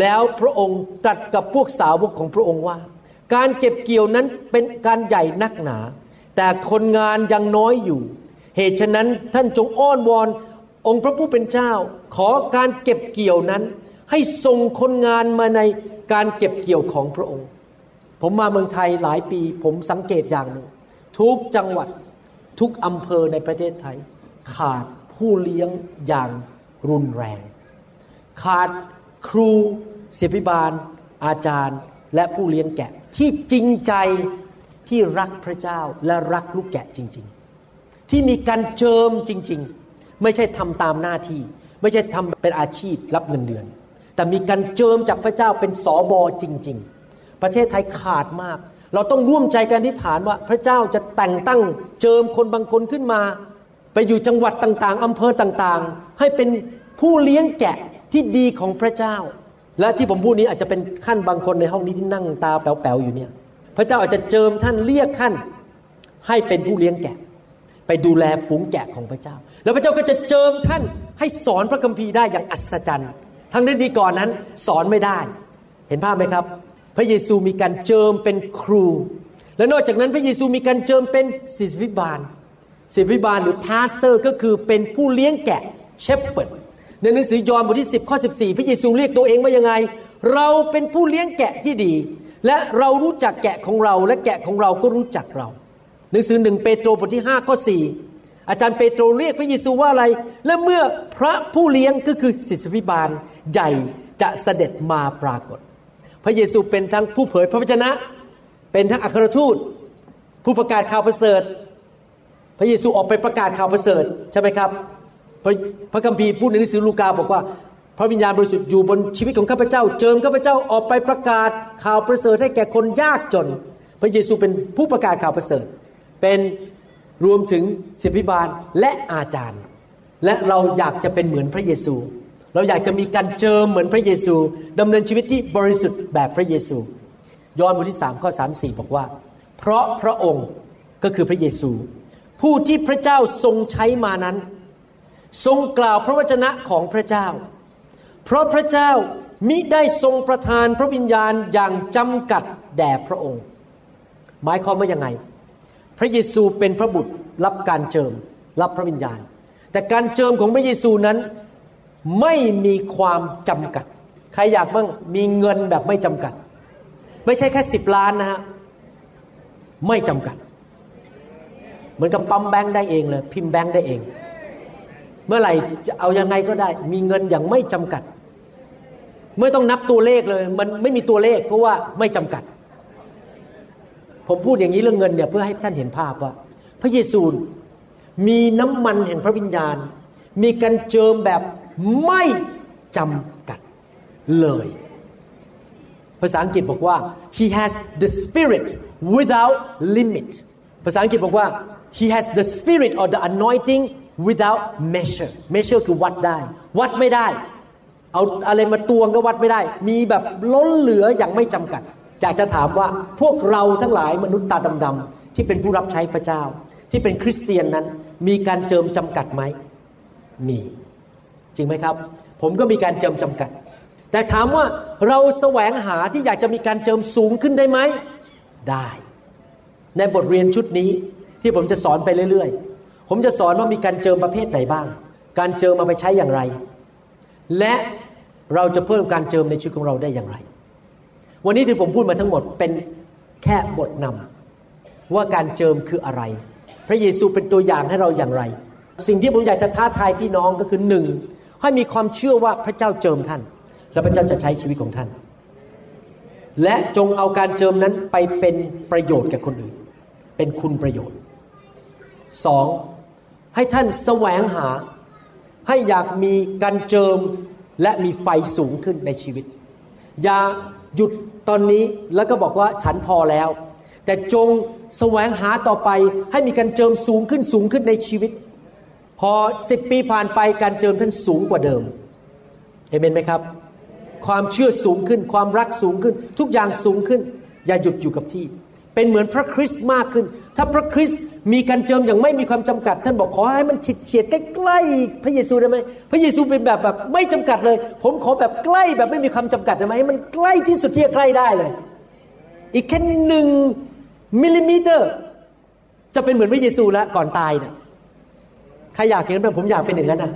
แล้วพระองค์ตรัสกับพวกสาวกของพระองค์ว่า การเก็บเกี่ยวนั้นเป็นการใหญ่นักหนา แต่คนงานยังน้อยอยู่ เหตุฉะนั้นท่านจงอ้อนวอน องค์พระผู้เป็นเจ้าขอการเก็บเกี่ยวนั้น ให้ส่งคนงานมาในการเก็บเกี่ยวของพระองค์ ผมมาเมืองไทยหลายปี ผมสังเกตอย่างหนึ่งทุกจังหวัดทุกอำเภอในประเทศไทย ขาดผู้เลี้ยงอย่างรุนแรง ขาดครูเสียพิบาล อาจารย์และผู้เลี้ยงแกะ ที่จริงใจที่รักพระเจ้าและรักลูกแกะจริง ๆ ที่มีการเจิมจริง ๆ ไม่ใช่ทำตามหน้าที่ ไม่ใช่ทำเป็นอาชีพรับเงินเดือน แต่มีการเจิมจากพระเจ้าเป็นสอบอจริง ๆ ประเทศไทยขาดมาก เราต้องร่วมใจกันที่ฐานว่า พระเจ้าจะแต่งตั้งเจิมคนบางคนขึ้นมา ไปอยู่จังหวัดต่างๆอำเภอต่างๆ ให้เป็นผู้เลี้ยงแกะที่ดีของพระเจ้า และที่ผมพูดนี้อาจจะเป็นขั้นบางคนในห้องนี้ที่นั่งตาแป๋วๆอยู่เนี่ย พระเจ้าอาจจะเจิมท่านเรียกท่านให้เป็นผู้เลี้ยงแกะ ไปดูแลฝูงแกะของพระเจ้า แล้วพระเจ้าก็จะเจิมท่านให้สอนพระคัมภีร์ได้อย่างอัศจรรย์ ทั้งที่ดีก่อนนั้นสอนไม่ได้ เห็นภาพไหมครับ พระเยซูมีการเจิมเป็นครู และนอกจากนั้นพระเยซูมีการเจิมเป็นศิษยาภิบาลศิษยาภิบาลหรือ pastor ก็คือเป็นผู้เลี้ยงแกะ shepherd ในหนังสือยอห์นบทที่ 10ข้อ14 พระเยซูเรียกตัวเองว่ายังไง เราเป็นผู้เลี้ยงแกะที่ดี และเรารู้จักแกะของเราและแกะของเราก็รู้จักเรา หนังสือหนึ่งเปโตรบทที่5ข้อ4 อาจารย์เปโตรเรียกพระเยซูว่าอะไร และเมื่อพระผู้เลี้ยงก็คือศิษยาภิบาลใหญ่จะเสด็จมาปรากฏ พระเยซูเป็นทั้งผู้เผยพระวจนะ เป็นทั้งอัครทูต ผู้ประกาศข่าวประเสริฐ พระเยซูออกไปประกาศข่าวประเสริฐใช่ไหมครับ พระพระคัมภีร์พูดในหนังสือลูกาบอกว่า พระวิญญาณบริสุทธิ์อยู่บนชีวิตของข้าพเจ้า เจิมข้าพเจ้าออกไปประกาศข่าวประเสริฐให้แก่คนยากจน พระเยซูเป็นผู้ประกาศข่าวประเสริฐ เป็น รวมถึงศิพิบาลและอาจารย์ และเราอยากจะเป็นเหมือนพระเยซู เราอยากจะมีการเจิมเหมือนพระเยซูดำเนินชีวิตที่บริสุทธิ์แบบพระเยซู ยอห์นบทที่3ข้อ3 4 บอกว่า เพราะพระองค์ก็คือพระเยซู ผู้ที่พระเจ้าทรงใช้มานั้น ทรงกล่าวพระวจนะของพระเจ้า เพราะพระเจ้ามิได้ทรงประทานพระวิญญาณอย่างจำกัดแด่พระองค์ หมายความว่ายังไง ระเยซูเป็นพระบุตรรับการเจิมรับพระวิญญาณ แต่การเจิมของพระเยซูนั้นไม่มีความจำกัด ใครอยากบ้างมีเงินแบบไม่จำกัด ไม่ใช่แค่สิบล้านนะฮะไม่จำกัด เหมือนกับปั๊มแบงค์ได้เองเลย พิมพ์แบงค์ได้เอง เมื่อไหร่จะเอายังไงก็ได้ มีเงินอย่างไม่จำกัด ไม่ต้องนับตัวเลขเลย มันไม่มีตัวเลขเพราะว่าไม่จำกัด ผมพูดอย่างนี้เรื่องเงินเนี่ยเพื่อให้ท่านเห็นภาพว่า พระเยซูมีน้ำมันแห่งพระวิญญาณ มีการเจิมแบบไม่จำกัดเลย ภาษาอังกฤษบอกว่า he has the spirit without limit ภาษาอังกฤษบอกว่า he has the spirit or the anointing without measure measure คือวัดได้ วัดไม่ได้ เอาอะไรมาตวงก็วัดไม่ได้ มีแบบล้นเหลืออย่างไม่จำกัด อยากจะถามว่าพวกเราทั้งหลายมนุษย์ตาดำๆที่เป็นผู้รับใช้พระเจ้า ที่เป็นคริสเตียนนั้น มีการเจิมจำกัดไหมมี จริงไหมครับ ผมก็มีการเจิมจำกัด แต่ถามว่าเราแสวงหาที่อยากจะมีการเจิมสูงขึ้นได้ไหมได้ ในบทเรียนชุดนี้ที่ผมจะสอนไปเรื่อยๆ ผมจะสอนว่ามีการเจิมประเภทไหนบ้าง การเจิมมาไปใช้อย่างไร และเราจะเพิ่มการเจิมในชีวิตของเราได้อย่างไร วันนี้ที่ผมพูดมาทั้งหมดเป็นแค่บทนำว่าการเจิมคืออะไร พระเยซูเป็นตัวอย่างให้เราอย่างไร สิ่งที่ผมอยากจะท้าทายพี่น้องก็คือหนึ่งให้มีความเชื่อว่าพระเจ้าเจิมท่าน และพระเจ้าจะใช้ชีวิตของท่าน และจงเอาการเจิมนั้นไปเป็นประโยชน์แก่คนอื่น เป็นคุณประโยชน์สองให้ท่านแสวงหา ให้อยากมีการเจิมและมีไฟสูงขึ้นในชีวิต อย่า หยุดตอนนี้แล้วก็บอกว่าฉันพอแล้ว แต่จงแสวงหาต่อไปให้มีการเจิมสูงขึ้นสูงขึ้นในชีวิต พอสิบปีผ่านไปการเจิมท่านสูงกว่าเดิมเอเมนไหมครับ ความเชื่อสูงขึ้น ความรักสูงขึ้น ทุกอย่างสูงขึ้น อย่าหยุดอยู่กับที่ เป็นเหมือนพระคริสต์มากขึ้น ถ้าพระคริสต์มีการเจิมอย่างไม่มีความจำกัด ท่านบอกขอให้มันฉิดเฉียดใกล้ๆพระเยซูได้ไหมพระเยซูเป็นแบบแบบไม่จำกัดเลย ผมขอแบบใกล้แบบไม่มีความจำกัดได้ไหมให้มันใกล้ที่สุดที่จะใกล้ได้เลย อีกแค่หนึ่งมิลลิเมตรจะเป็นเหมือนพระเยซูแล้วก่อนตายเนี่ยใครอยากเห็นแบบผมอยากเป็นอย่างนั้นนะ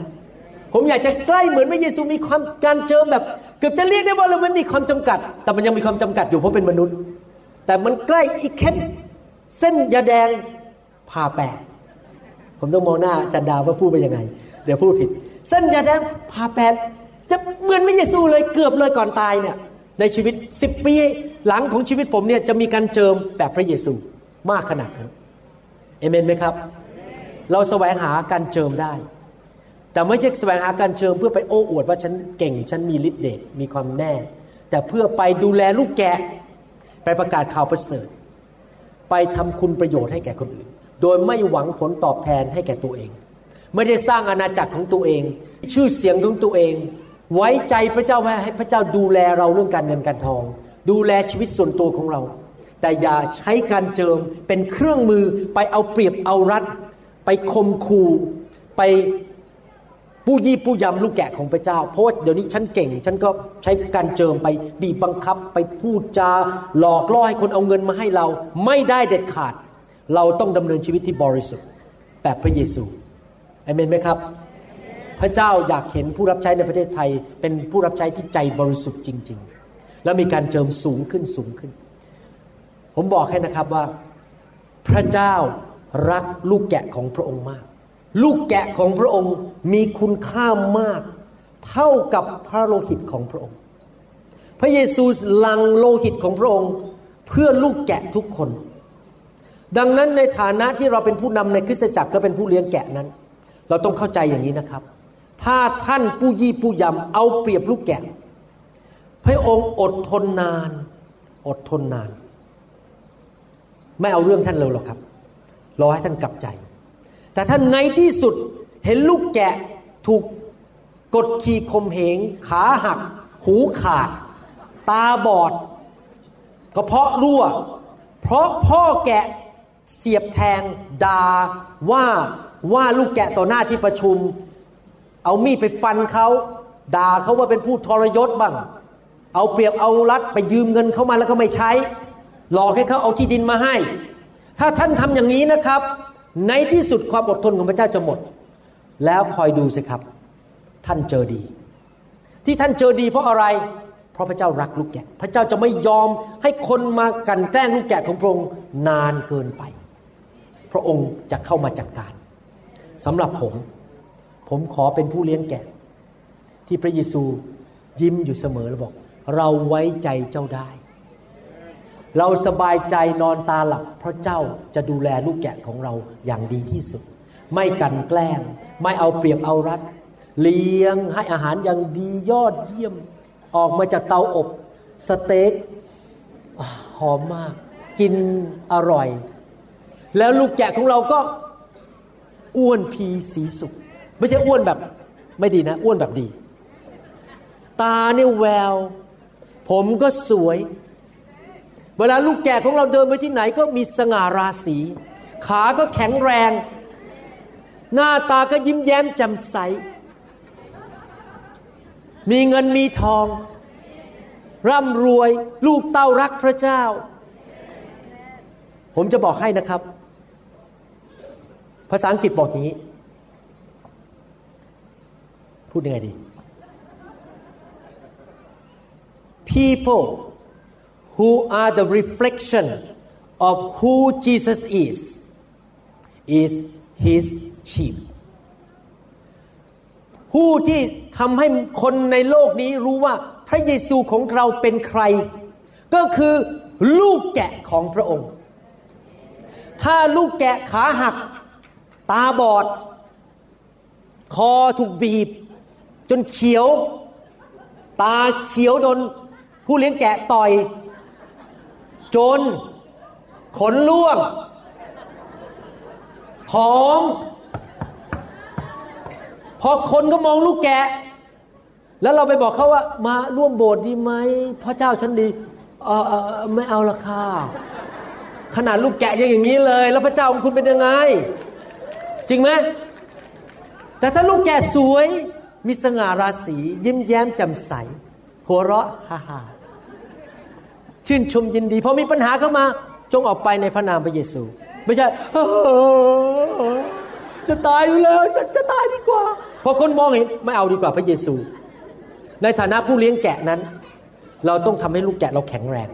ผมอยากจะใกล้เหมือนพระเยซูมีความการเจิมแบบ เกือบจะเรียกได้ว่าเราไม่มีความจำกัด แต่มันยังมีความจำกัดอยู่เพราะเป็นมนุษย์ แต่มันใกล้อีกแค่ เส้นยาแดงผ่าแปด ผมต้องมองหน้าจันดาว่าพูดไปยังไง เดี๋ยวพูดผิด เส้นยาแดงผ่าแปด จะเหมือนพระเยซูเลยเกือบเลยก่อนตายเนี่ยในชีวิตสิบปีหลังของชีวิตผมเนี่ยจะมีการเจิมแบบพระเยซูมากขนาดนั้นเอเมนไหมครับ เราแสวงหาการเจิมได้ แต่ไม่ใช่แสวงหาการเชิญเพื่อไปโอ้อวดว่าฉันเก่งฉันมีฤทธิ์เดชมีความแน่ แต่เพื่อไปดูแลลูกแกะ ไปประกาศข่าวประเสริฐ ไปทำคุณประโยชน์ให้แก่คนอื่น โดยไม่หวังผลตอบแทนให้แก่ตัวเอง ไม่ได้สร้างอาณาจักรของตัวเอง ชื่อเสียงของตัวเอง ไว้ใจพระเจ้าให้พระเจ้าดูแลเราเรื่องการเงินการทอง ดูแลชีวิตส่วนตัวของเรา แต่อย่าใช้การเจิมเป็นเครื่องมือไปเอาเปรียบเอารัด ไปคมคูไป ผู้ยี่ผู้ยำลูกแกะของพระเจ้า เพราะว่าเดี๋ยวนี้ฉันเก่ง ฉันก็ใช้การเจิมไปบีบบังคับไปพูดจาหลอกล่อให้คนเอาเงินมาให้เรา ไม่ได้เด็ดขาด เราต้องดำเนินชีวิตที่บริสุทธิ์แบบพระเยซูเอเมนไหมครับ พระเจ้าอยากเห็นผู้รับใช้ในประเทศไทย เป็นผู้รับใช้ที่ใจบริสุทธิ์จริง ๆ แล้วมีการเจิมสูงขึ้นสูงขึ้น ผมบอกให้นะครับว่า พระเจ้ารักลูกแกะของพระองค์มาก ลูกแกะของพระองค์มีคุณค่ามาก เท่ากับพระโลหิตของพระองค์ พระเยซูลังโลหิตของพระองค์ เพื่อลูกแกะทุกคน ดังนั้นในฐานะที่เราเป็นผู้นำในคริสตจักรและเป็นผู้เลี้ยงแกะนั้น เราต้องเข้าใจอย่างนี้นะครับ ถ้าท่านผู้ยี่ผู้ยำเอาเปรียบลูกแกะ พระองค์อดทนนาน อดทนนาน ไม่เอาเรื่องท่านเลยหรอกครับ รอให้ท่านกลับใจ แต่ถ้าในที่สุดเห็นลูกแกะถูกกดขี่ข่มเหง ขาหัก หูขาด ตาบอด กระเพาะรั่ว เพราะพ่อแกะเสียบแทงดาว่าว่าลูกแกะต่อหน้าที่ประชุม เอามีดไปฟันเขาด่าเขาว่าเป็นผู้ทรยศบ้าง เอาเปรียบเอารัดไปยืมเงินเขามาแล้วก็ไม่ใช้ หลอกให้เขาเอาที่ดินมาให้ ถ้าท่านทำอย่างนี้นะครับ ในที่สุดความอดทนของพระเจ้าจะหมด แล้วคอยดูสิครับ ท่านเจอดี ที่ท่านเจอดีเพราะอะไร เพราะพระเจ้ารักลูกแกะ พระเจ้าจะไม่ยอมให้คนมากันแกล้งลูกแกะของพระองค์นานเกินไป พระองค์จะเข้ามาจัดการสำหรับผม ผมขอเป็นผู้เลี้ยงแกะ ที่พระเยซูยิ้มอยู่เสมอแล้วบอก เราไว้ใจเจ้าได้ เราสบายใจนอนตาหลับ เพราะเจ้าจะดูแลลูกแกะของเราอย่างดีที่สุด ไม่กันแกล้ง ไม่เอาเปรียบเอารัด เลี้ยงให้อาหารอย่างดียอดเยี่ยม ออกมาจากเตาอบสเต็กหอมมาก กินอร่อย แล้วลูกแกะของเราก็อ้วนพีสีสุกไม่ใช่อ้วนแบบไม่ดีนะ อ้วนแบบดี ตาเนี่ยแวว ผมก็สวย เวลาลูกแกะของเราเดินไปที่ไหนก็มีสง่าราศี ขาก็แข็งแรง หน้าตาก็ยิ้มแย้มแจ่มใส มีเงินมีทอง ร่ำรวยลูกเต้ารักพระเจ้า ผมจะบอกให้นะครับ ภาษาอังกฤษบอกอย่างนี้ พูดยังไงดี people who are the reflection of who Jesus is is his sheep ผู้ที่ทำให้คนในโลกนี้รู้ว่าพระเยซูของเราเป็นใคร ก็คือลูกแกะของพระองค์ ถ้าลูกแกะขาหัก ตาบอด คอถูกบีบ จนเขียว ตาเขียวโดนผู้เลี้ยงแกะต่อย จน ขนล่วงผอมพอคนก็มองลูกแกะ แล้วเราไปบอกเขาว่า มาร่วมโบสถ์ดีไหมพระเจ้าฉันดีเออเออไม่เอาละค่ะขนาดลูกแกะยังอย่างนี้เลย แล้วพระเจ้าของคุณเป็นยังไง จริงไหมแต่ถ้าลูกแกะสวยมีสง่าราศียิ้มแย้มแจ่มใส หัวเราะฮ่าฮ่า ชื่นชมยินดีพอมีปัญหาเข้ามา จงออกไปในพระนามพระเยซู ไม่ใช่จะตายอยู่แล้วจะจะตายดีกว่า พอคนมองเห็นไม่เอาดีกว่าพระเยซู ในฐานะผู้เลี้ยงแกะนั้น เราต้องทำให้ลูกแกะเราแข็งแรง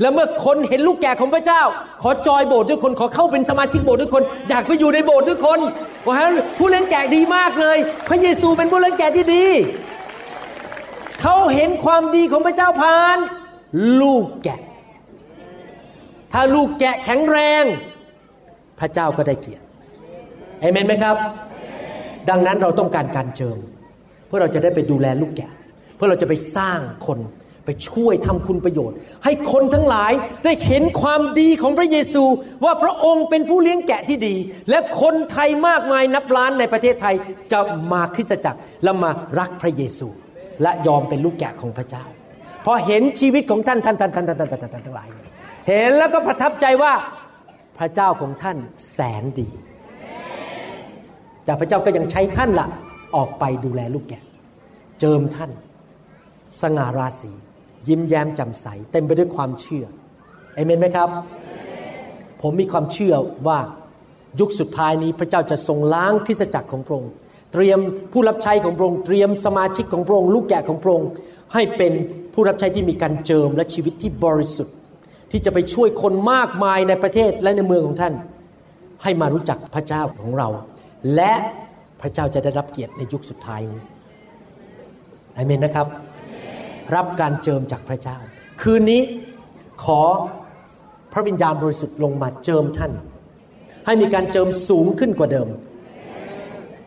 แล้วเมื่อคนเห็นลูกแกะของพระเจ้า ขอจอยโบสถ์ด้วยคนขอเข้าเป็นสมาชิกโบสถ์ด้วยคน อยากไปอยู่ในโบสถ์ด้วยคนว่าผู้เลี้ยงแกะดีมากเลย พระเยซูเป็นผู้เลี้ยงแกะที่ดีเขาเห็นความดีของพระเจ้าผ่าน ลูกแกะ ถ้าลูกแกะแข็งแรง พระเจ้าก็ได้เกียรติเอเมนไหมครับ ดังนั้นเราต้องการการเจิม เพื่อเราจะได้ไปดูแลลูกแกะ เพื่อเราจะไปสร้างคนไปช่วยทำคุณประโยชน์ ให้คนทั้งหลายได้เห็นความดีของพระเยซู ว่าพระองค์เป็นผู้เลี้ยงแกะที่ดี และคนไทยมากมายนับล้านในประเทศไทยจะมาคริสตจักรและมารักพระเยซู และยอมเป็นลูกแกะของพระเจ้า พอเห็นชีวิตของท่านท่านท่านท่านท่านท่านท่านทั้งหลาย เห็นแล้วก็ประทับใจว่าพระเจ้าของท่านแสนดี แต่พระเจ้าก็ยังใช้ท่านละ่ะออกไปดูแลลูกแกะเจิมท่าน สง่าราศี ยิ้มแย้มแจ่มใส เต็มไปด้วยความเชื่อเอเมนไหมครับ ผมมีความเชื่อว่ายุคสุดท้ายนี้พระเจ้าจะทรงล้างคริสตจักรของพระองค์เตรียมผู้รับใช้ของพระองค์เตรียมสมาชิกของพระองค์ลูกแกะของพระองค์ ให้เป็นผู้รับใช้ที่มีการเจิมและชีวิตที่บริสุทธิ์ ที่จะไปช่วยคนมากมายในประเทศและในเมืองของท่าน ให้มารู้จักพระเจ้าของเรา และพระเจ้าจะได้รับเกียรติในยุคสุดท้ายนี้อเมนนะครับ รับการเจิมจากพระเจ้า คืนนี้ขอพระวิญญาณบริสุทธิ์ลงมาเจิมท่าน ให้มีการเจิมสูงขึ้นกว่าเดิม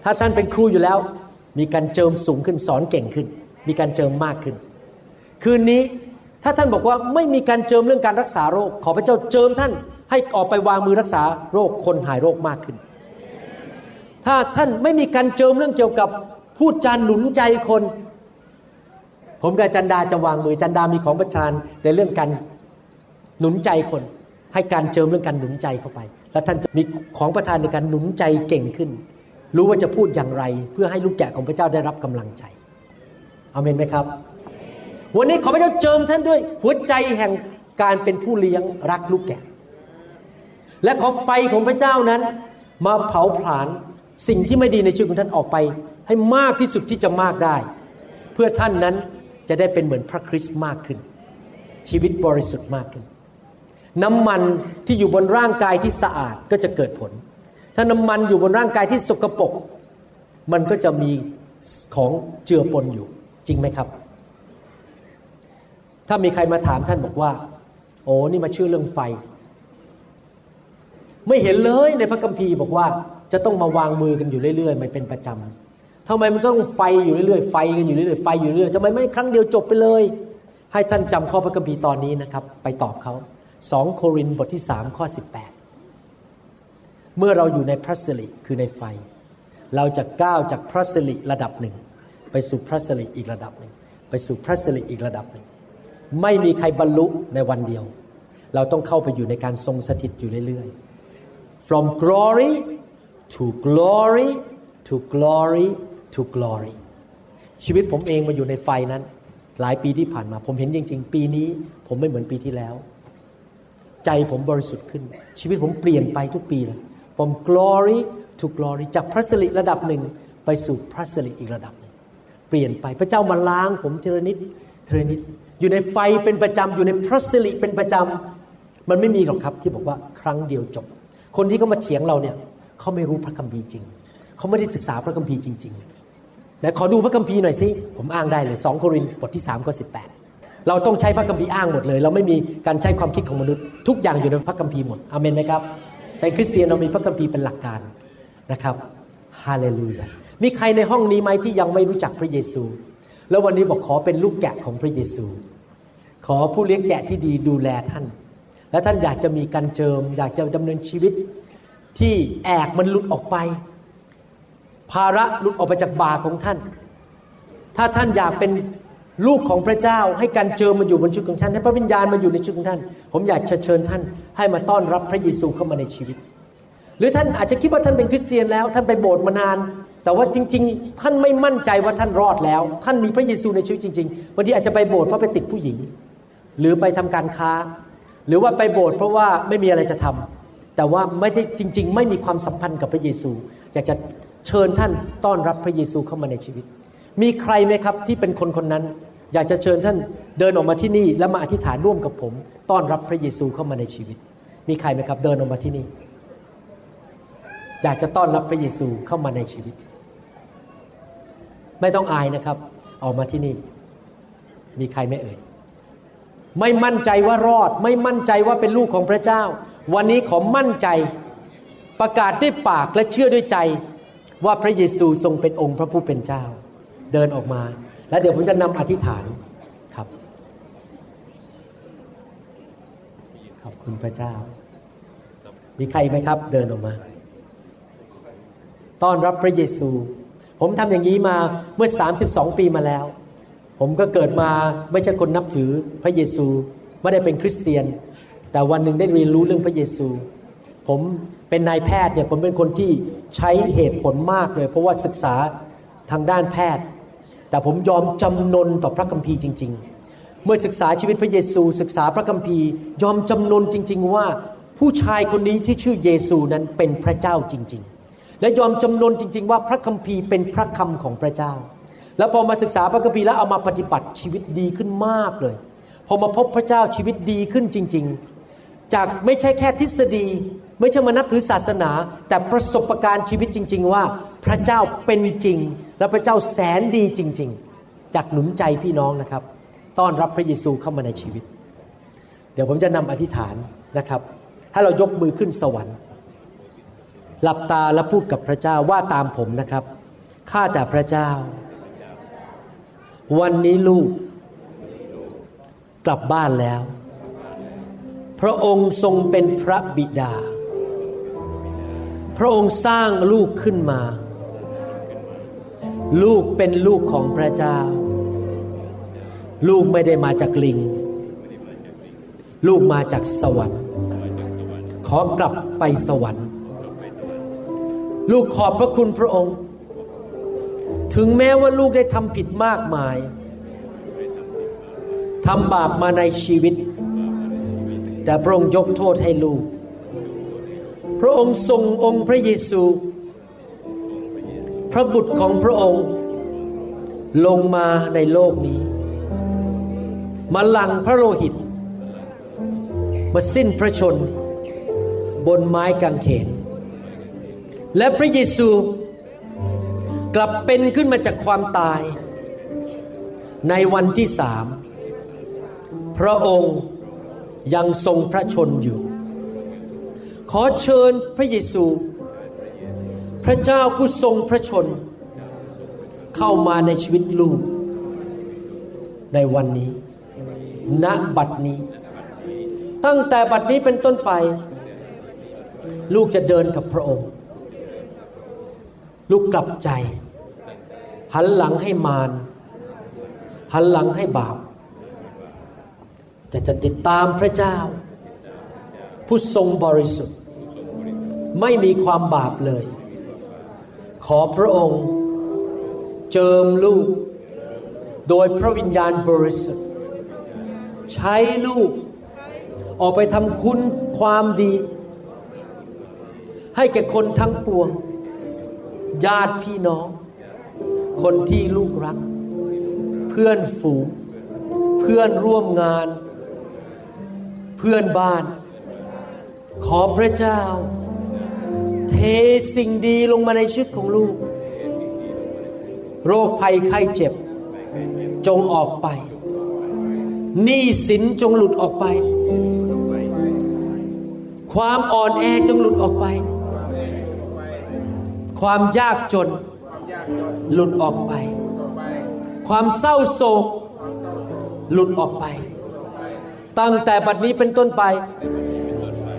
ถ้าท่านเป็นครูอยู่แล้ว มีการเจิมสูงขึ้นสอนเก่งขึ้น มีการเจิมมากขึ้น คืนนี้ถ้าท่านบอกว่าไม่มีการเจิมเรื่องการรักษาโรค ขอพระเจ้าเจิมท่านให้ออกไปวางมือรักษาโรคคนหายโรคมากขึ้น ถ้าท่านไม่มีการเจิมเรื่องเกี่ยวกับพูดจานหนุนใจคน ผมกับจันดาจะวางมือจันดามีของประชานในเรื่องการหนุนใจคน ให้การเจิมเรื่องการหนุนใจเข้าไป แล้วท่านจะมีของประทานในการหนุนใจเก่งขึ้น รู้ว่าจะพูดอย่างไร เพื่อให้ลูกแกะของพระเจ้าได้รับกำลังใจ อเมนไหมครับ วันนี้ขอพระเจ้าเจิมท่านด้วย หัวใจแห่งการเป็นผู้เลี้ยงรักลูกแกะ และขอไฟของพระเจ้านั้น มาเผาผลาญสิ่งที่ไม่ดีในชีวิตของท่านออกไป ให้มากที่สุดที่จะมากได้ เพื่อท่านนั้นจะได้เป็นเหมือนพระคริสต์มากขึ้น ชีวิตบริสุทธิ์มากขึ้น น้ำมันที่อยู่บนร่างกายที่สะอาดก็จะเกิดผล ถ้าน้ำมันอยู่บนร่างกายที่สกปรกมันก็จะมีของเจือปนอยู่ จริงไหมครับ ถ้ามีใครมาถามท่านบอกว่า โอ้นี่มาชื่อเรื่องไฟ ไม่เห็นเลยในพระคัมภีร์บอกว่า จะต้องมาวางมือกันอยู่เรื่อยๆไม่เป็นประจำทำไมมันต้องไฟอยู่เรื่อยๆไฟกันอยู่เรื่อยๆไฟอยู่เรื่อยทำไมไม่ครั้งเดียวจบไปเลย ให้ท่านจำข้อพระคัมภีร์ตอนนี้นะครับ ไปตอบเขาสองโครินบทที่สามข้อสิบแปดเมื่อเราอยู่ในพระสิริคือในไฟ เราจะก้าวจากพระสิริระดับหนึ่ง ไปสู่พระสิริอีกระดับหนึ่งไปสู่พระสิริอีกระดับหนึ่งไม่มีใครบรรลุในวันเดียว เราต้องเข้าไปอยู่ในการทรงสถิตอยู่เรื่อยๆ from glory to glory to glory to glory ชีวิตผมเองมาอยู่ในไฟนั้น หลายปีที่ผ่านมา ผมเห็นจริง ๆ ปีนี้ผมไม่เหมือนปีที่แล้ว ใจผมบริสุทธิ์ขึ้น ชีวิตผมเปลี่ยนไปทุกปีเลย from glory to glory จากพระสิริระดับหนึ่งไปสู่พระสิริอีกระดับหนึ่ง เปลี่ยนไปพระเจ้ามาล้างผมทีละนิดทีละนิด อยู่ในไฟเป็นประจำอยู่ในพระสิริเป็นประจำมันไม่มีหรอกครับที่บอกว่าครั้งเดียวจบ คนที่เขามาเถียงเราเนี่ยเขาไม่รู้พระคัมภีร์จริงเขาไม่ได้ศึกษาพระคัมภีร์จริงๆแต่ขอดูพระคัมภีร์หน่อยสิผมอ้างได้เลยสองโครินบทที่3ข้อสิเราต้องใช้พระคัมภีร์อ้างหมดเลย เราไม่มีการใช้ความคิดของมนุษย์ ทุกอย่างอยู่ในพระคัมภีร์หมดอเมนไหมครับเป็นคริสเตียนเรามีพระคัมภีร์เป็นหลักการนะครับฮาเลลูยา มีใครในห้องนี้ไหมที่ยังไม่รู้จักพระเยซู แล้ววันนี้บอกขอเป็นลูกแกะของพระเยซู ขอผู้เลี้ยงแกะที่ดีดูแลท่าน และท่านอยากจะมีการเจิม อยากจะดำเนินชีวิต ที่แอกมันหลุดออกไป ภาระหลุดออกไปจากบาของท่าน ถ้าท่านอยากเป็นลูกของพระเจ้าให้การเจิมมาอยู่บนชีวิตของท่าน ให้พระวิญญาณมาอยู่ในชีวิตของท่าน ผมอยากเชิญท่านให้มาต้อนรับพระเยซูเข้ามาในชีวิต หรือท่านอาจจะคิดว่าท่านเป็นคริสเตียนแล้ว ท่านไปโบสถ์มานาน แต่ว่าจริง ๆ ท่านไม่มั่นใจว่าท่านรอดแล้ว ท่านมีพระเยซูในชีวิตจริงๆบางทีอาจจะไปโบสถ์เพราะไปติดผู้หญิง หรือไปทำการค้า หรือว่าไปโบสถ์เพราะว่าไม่มีอะไรจะทำแต่ว่าไม่ได้จริง ๆ ไม่มีความสัมพันธ์กับพระเยซู อยากจะเชิญท่านต้อนรับพระเยซูเข้ามาในชีวิต มีใครไหมครับที่เป็นคนคนนั้น อยากจะเชิญท่านเดินออกมาที่นี่แล้วมาอธิษฐานร่วมกับผม ต้อนรับพระเยซูเข้ามาในชีวิต มีใครไหมครับเดินออกมาที่นี่ อยากจะต้อนรับพระเยซูเข้ามาในชีวิต ไม่ต้องอายนะครับ ออกมาที่นี่ มีใครไม่เอ่ย ไม่มั่นใจว่ารอด ไม่มั่นใจว่าเป็นลูกของพระเจ้า วันนี้ขอมั่นใจประกาศด้วยปากและเชื่อด้วยใจ ว่าพระเยซูทรงเป็นองค์พระผู้เป็นเจ้า เดินออกมา แล้วเดี๋ยวผมจะนำอธิษฐานครับ ขอบคุณพระเจ้า มีใครไหมครับ เดินออกมา ต้อนรับพระเยซู ผมทำอย่างนี้มาเมื่อ 32 ปีมาแล้ว ผมก็เกิดมาไม่ใช่คนนับถือพระเยซูไม่ได้เป็นคริสเตียน แต่วันหนึ่งได้เรียนรู้เรื่องพระเยซู ผมเป็นนายแพทย์เนี่ยผมเป็นคนที่ใช้เหตุผลมากเลย เพราะว่าศึกษาทางด้านแพทย์ แต่ผมยอมจำนนต่อพระคัมภีร์จริง ๆ เมื่อศึกษาชีวิตพระเยซู ศึกษาพระคัมภีร์ ยอมจำนนจริง ๆ ว่าผู้ชายคนนี้ที่ชื่อเยซูนั้นเป็นพระเจ้าจริง ๆ และยอมจำนนจริง ๆ ว่าพระคัมภีร์เป็นพระคำของพระเจ้า แล้วพอมาศึกษาพระคัมภีร์แล้วเอามาปฏิบัติชีวิตดีขึ้นมากเลย พอมาพบพระเจ้าชีวิตดีขึ้นจริง ๆ จากไม่ใช่แค่ทฤษฎี ไม่ใช่มานับถือศาสนา แต่ประสบการณ์ชีวิตจริง ๆ ว่าพระเจ้าเป็นจริง และพระเจ้าแสนดีจริง ๆ จากหนุนใจพี่น้องนะครับ ต้อนรับพระเยซูเข้ามาในชีวิต เดี๋ยวผมจะนำอธิษฐานนะครับ ให้เรายกมือขึ้นสวรรค์ หลับตาและพูดกับพระเจ้าว่าตามผมนะครับ ข้าแต่พระเจ้า วันนี้ลูกกลับบ้านแล้ว พระองค์ทรงเป็นพระบิดา พระองค์สร้างลูกขึ้นมา ลูกเป็นลูกของพระเจ้า ลูกไม่ได้มาจากลิง ลูกมาจากสวรรค์ ขอกลับไปสวรรค์ ลูกขอบพระคุณพระองค์ ถึงแม้ว่าลูกได้ทำผิดมากมายทำบาปมาในชีวิต แต่พระองค์ยกโทษให้ลูก พระองค์ทรงองค์พระเยซู พระบุตรของพระองค์ ลงมาในโลกนี้ มาหลังพระโลหิต มาสิ้นพระชน บนไม้กางเขน และพระเยซูกลับเป็นขึ้นมาจากความตาย ในวันที่สามพระองค์ยังทรงพระชนอยู่ ขอเชิญพระเยซู พระเจ้าผู้ทรงพระชน เข้ามาในชีวิตลูก ในวันนี้ ณบัดนี้ ตั้งแต่บัดนี้เป็นต้นไป ลูกจะเดินกับพระองค์ ลูกกลับใจ หันหลังให้มารหันหลังให้บาป แต่จะติดตามพระเจ้า ผู้ทรงบริสุทธิ์ ไม่มีความบาปเลย ขอพระองค์เจิมลูก โดยพระวิญญาณบริสุทธิ์ ใช้ลูก ออกไปทำคุณความดี ให้แก่คนทั้งปวง ญาติพี่น้อง คนที่ลูกรัก เพื่อนฝูง เพื่อนร่วมงาน เพื่อนบ้าน ขอพระเจ้า เทสิ่งดีลงมาในชีวิตของลูก โรคภัยไข้เจ็บ จงออกไปหนี้สินจงหลุดออกไป ความอ่อนแอจงหลุดออกไป ความยากจนหลุดออกไป ความเศร้าโศกหลุดออกไป ตั้งแต่บัดนี้เป็นต้นไป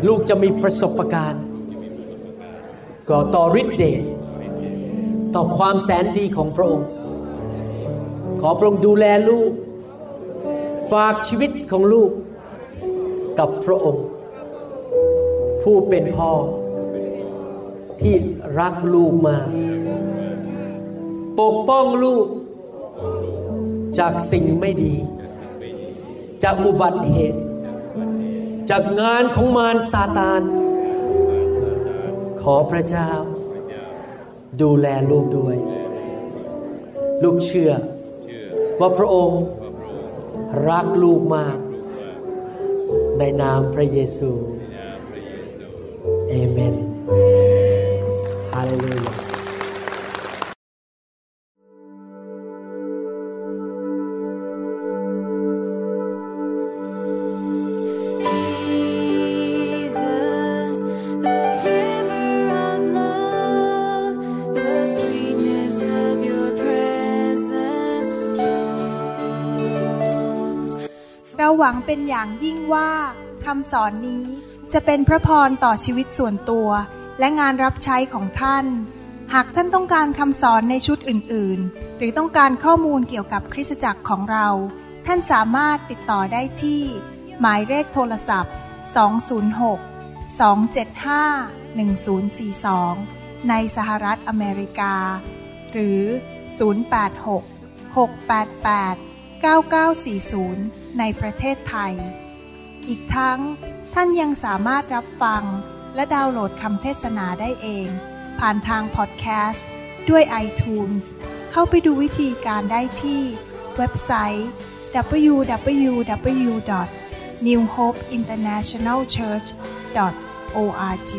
ลูกจะมีประสบการณ์ก็ต่อฤทธิเดชต่อความแสนดีของพระองค์ ขอพระองค์ดูแลลูก ฝากชีวิตของลูกกับพระองค์ ผู้เป็นพ่อ ที่รักลูกมาปกป้องลูก จากสิ่งไม่ดี จากอุบัติเหตุ จากงานของมารซาตาน ขอพระเจ้า ดูแลลูกด้วย ลูกเชื่อ ว่าพระองค์รักลูกมาก ในนามพระเยซูเอเมนาเลลูยาเราหวังเป็นอย่างยิ่งว่าคำสอนนี้จะเป็นพระพรต่อชีวิตส่วนตัว และงานรับใช้ของท่าน หากท่านต้องการคำสอนในชุดอื่น ๆ หรือต้องการข้อมูลเกี่ยวกับคริสตจักรของเรา ท่านสามารถติดต่อได้ที่ หมายเลขโทรศัพท์ 206 275 1042 ในสหรัฐอเมริกา หรือ 086 688 9940 ในประเทศไทย อีกทั้งท่านยังสามารถรับฟัง และดาวน์โหลดคำเทศนาได้เอง ผ่านทางพอดแคสต์ด้วย iTunes เข้าไปดูวิธีการได้ที่เว็บไซต์ www.newhopeinternationalchurch.org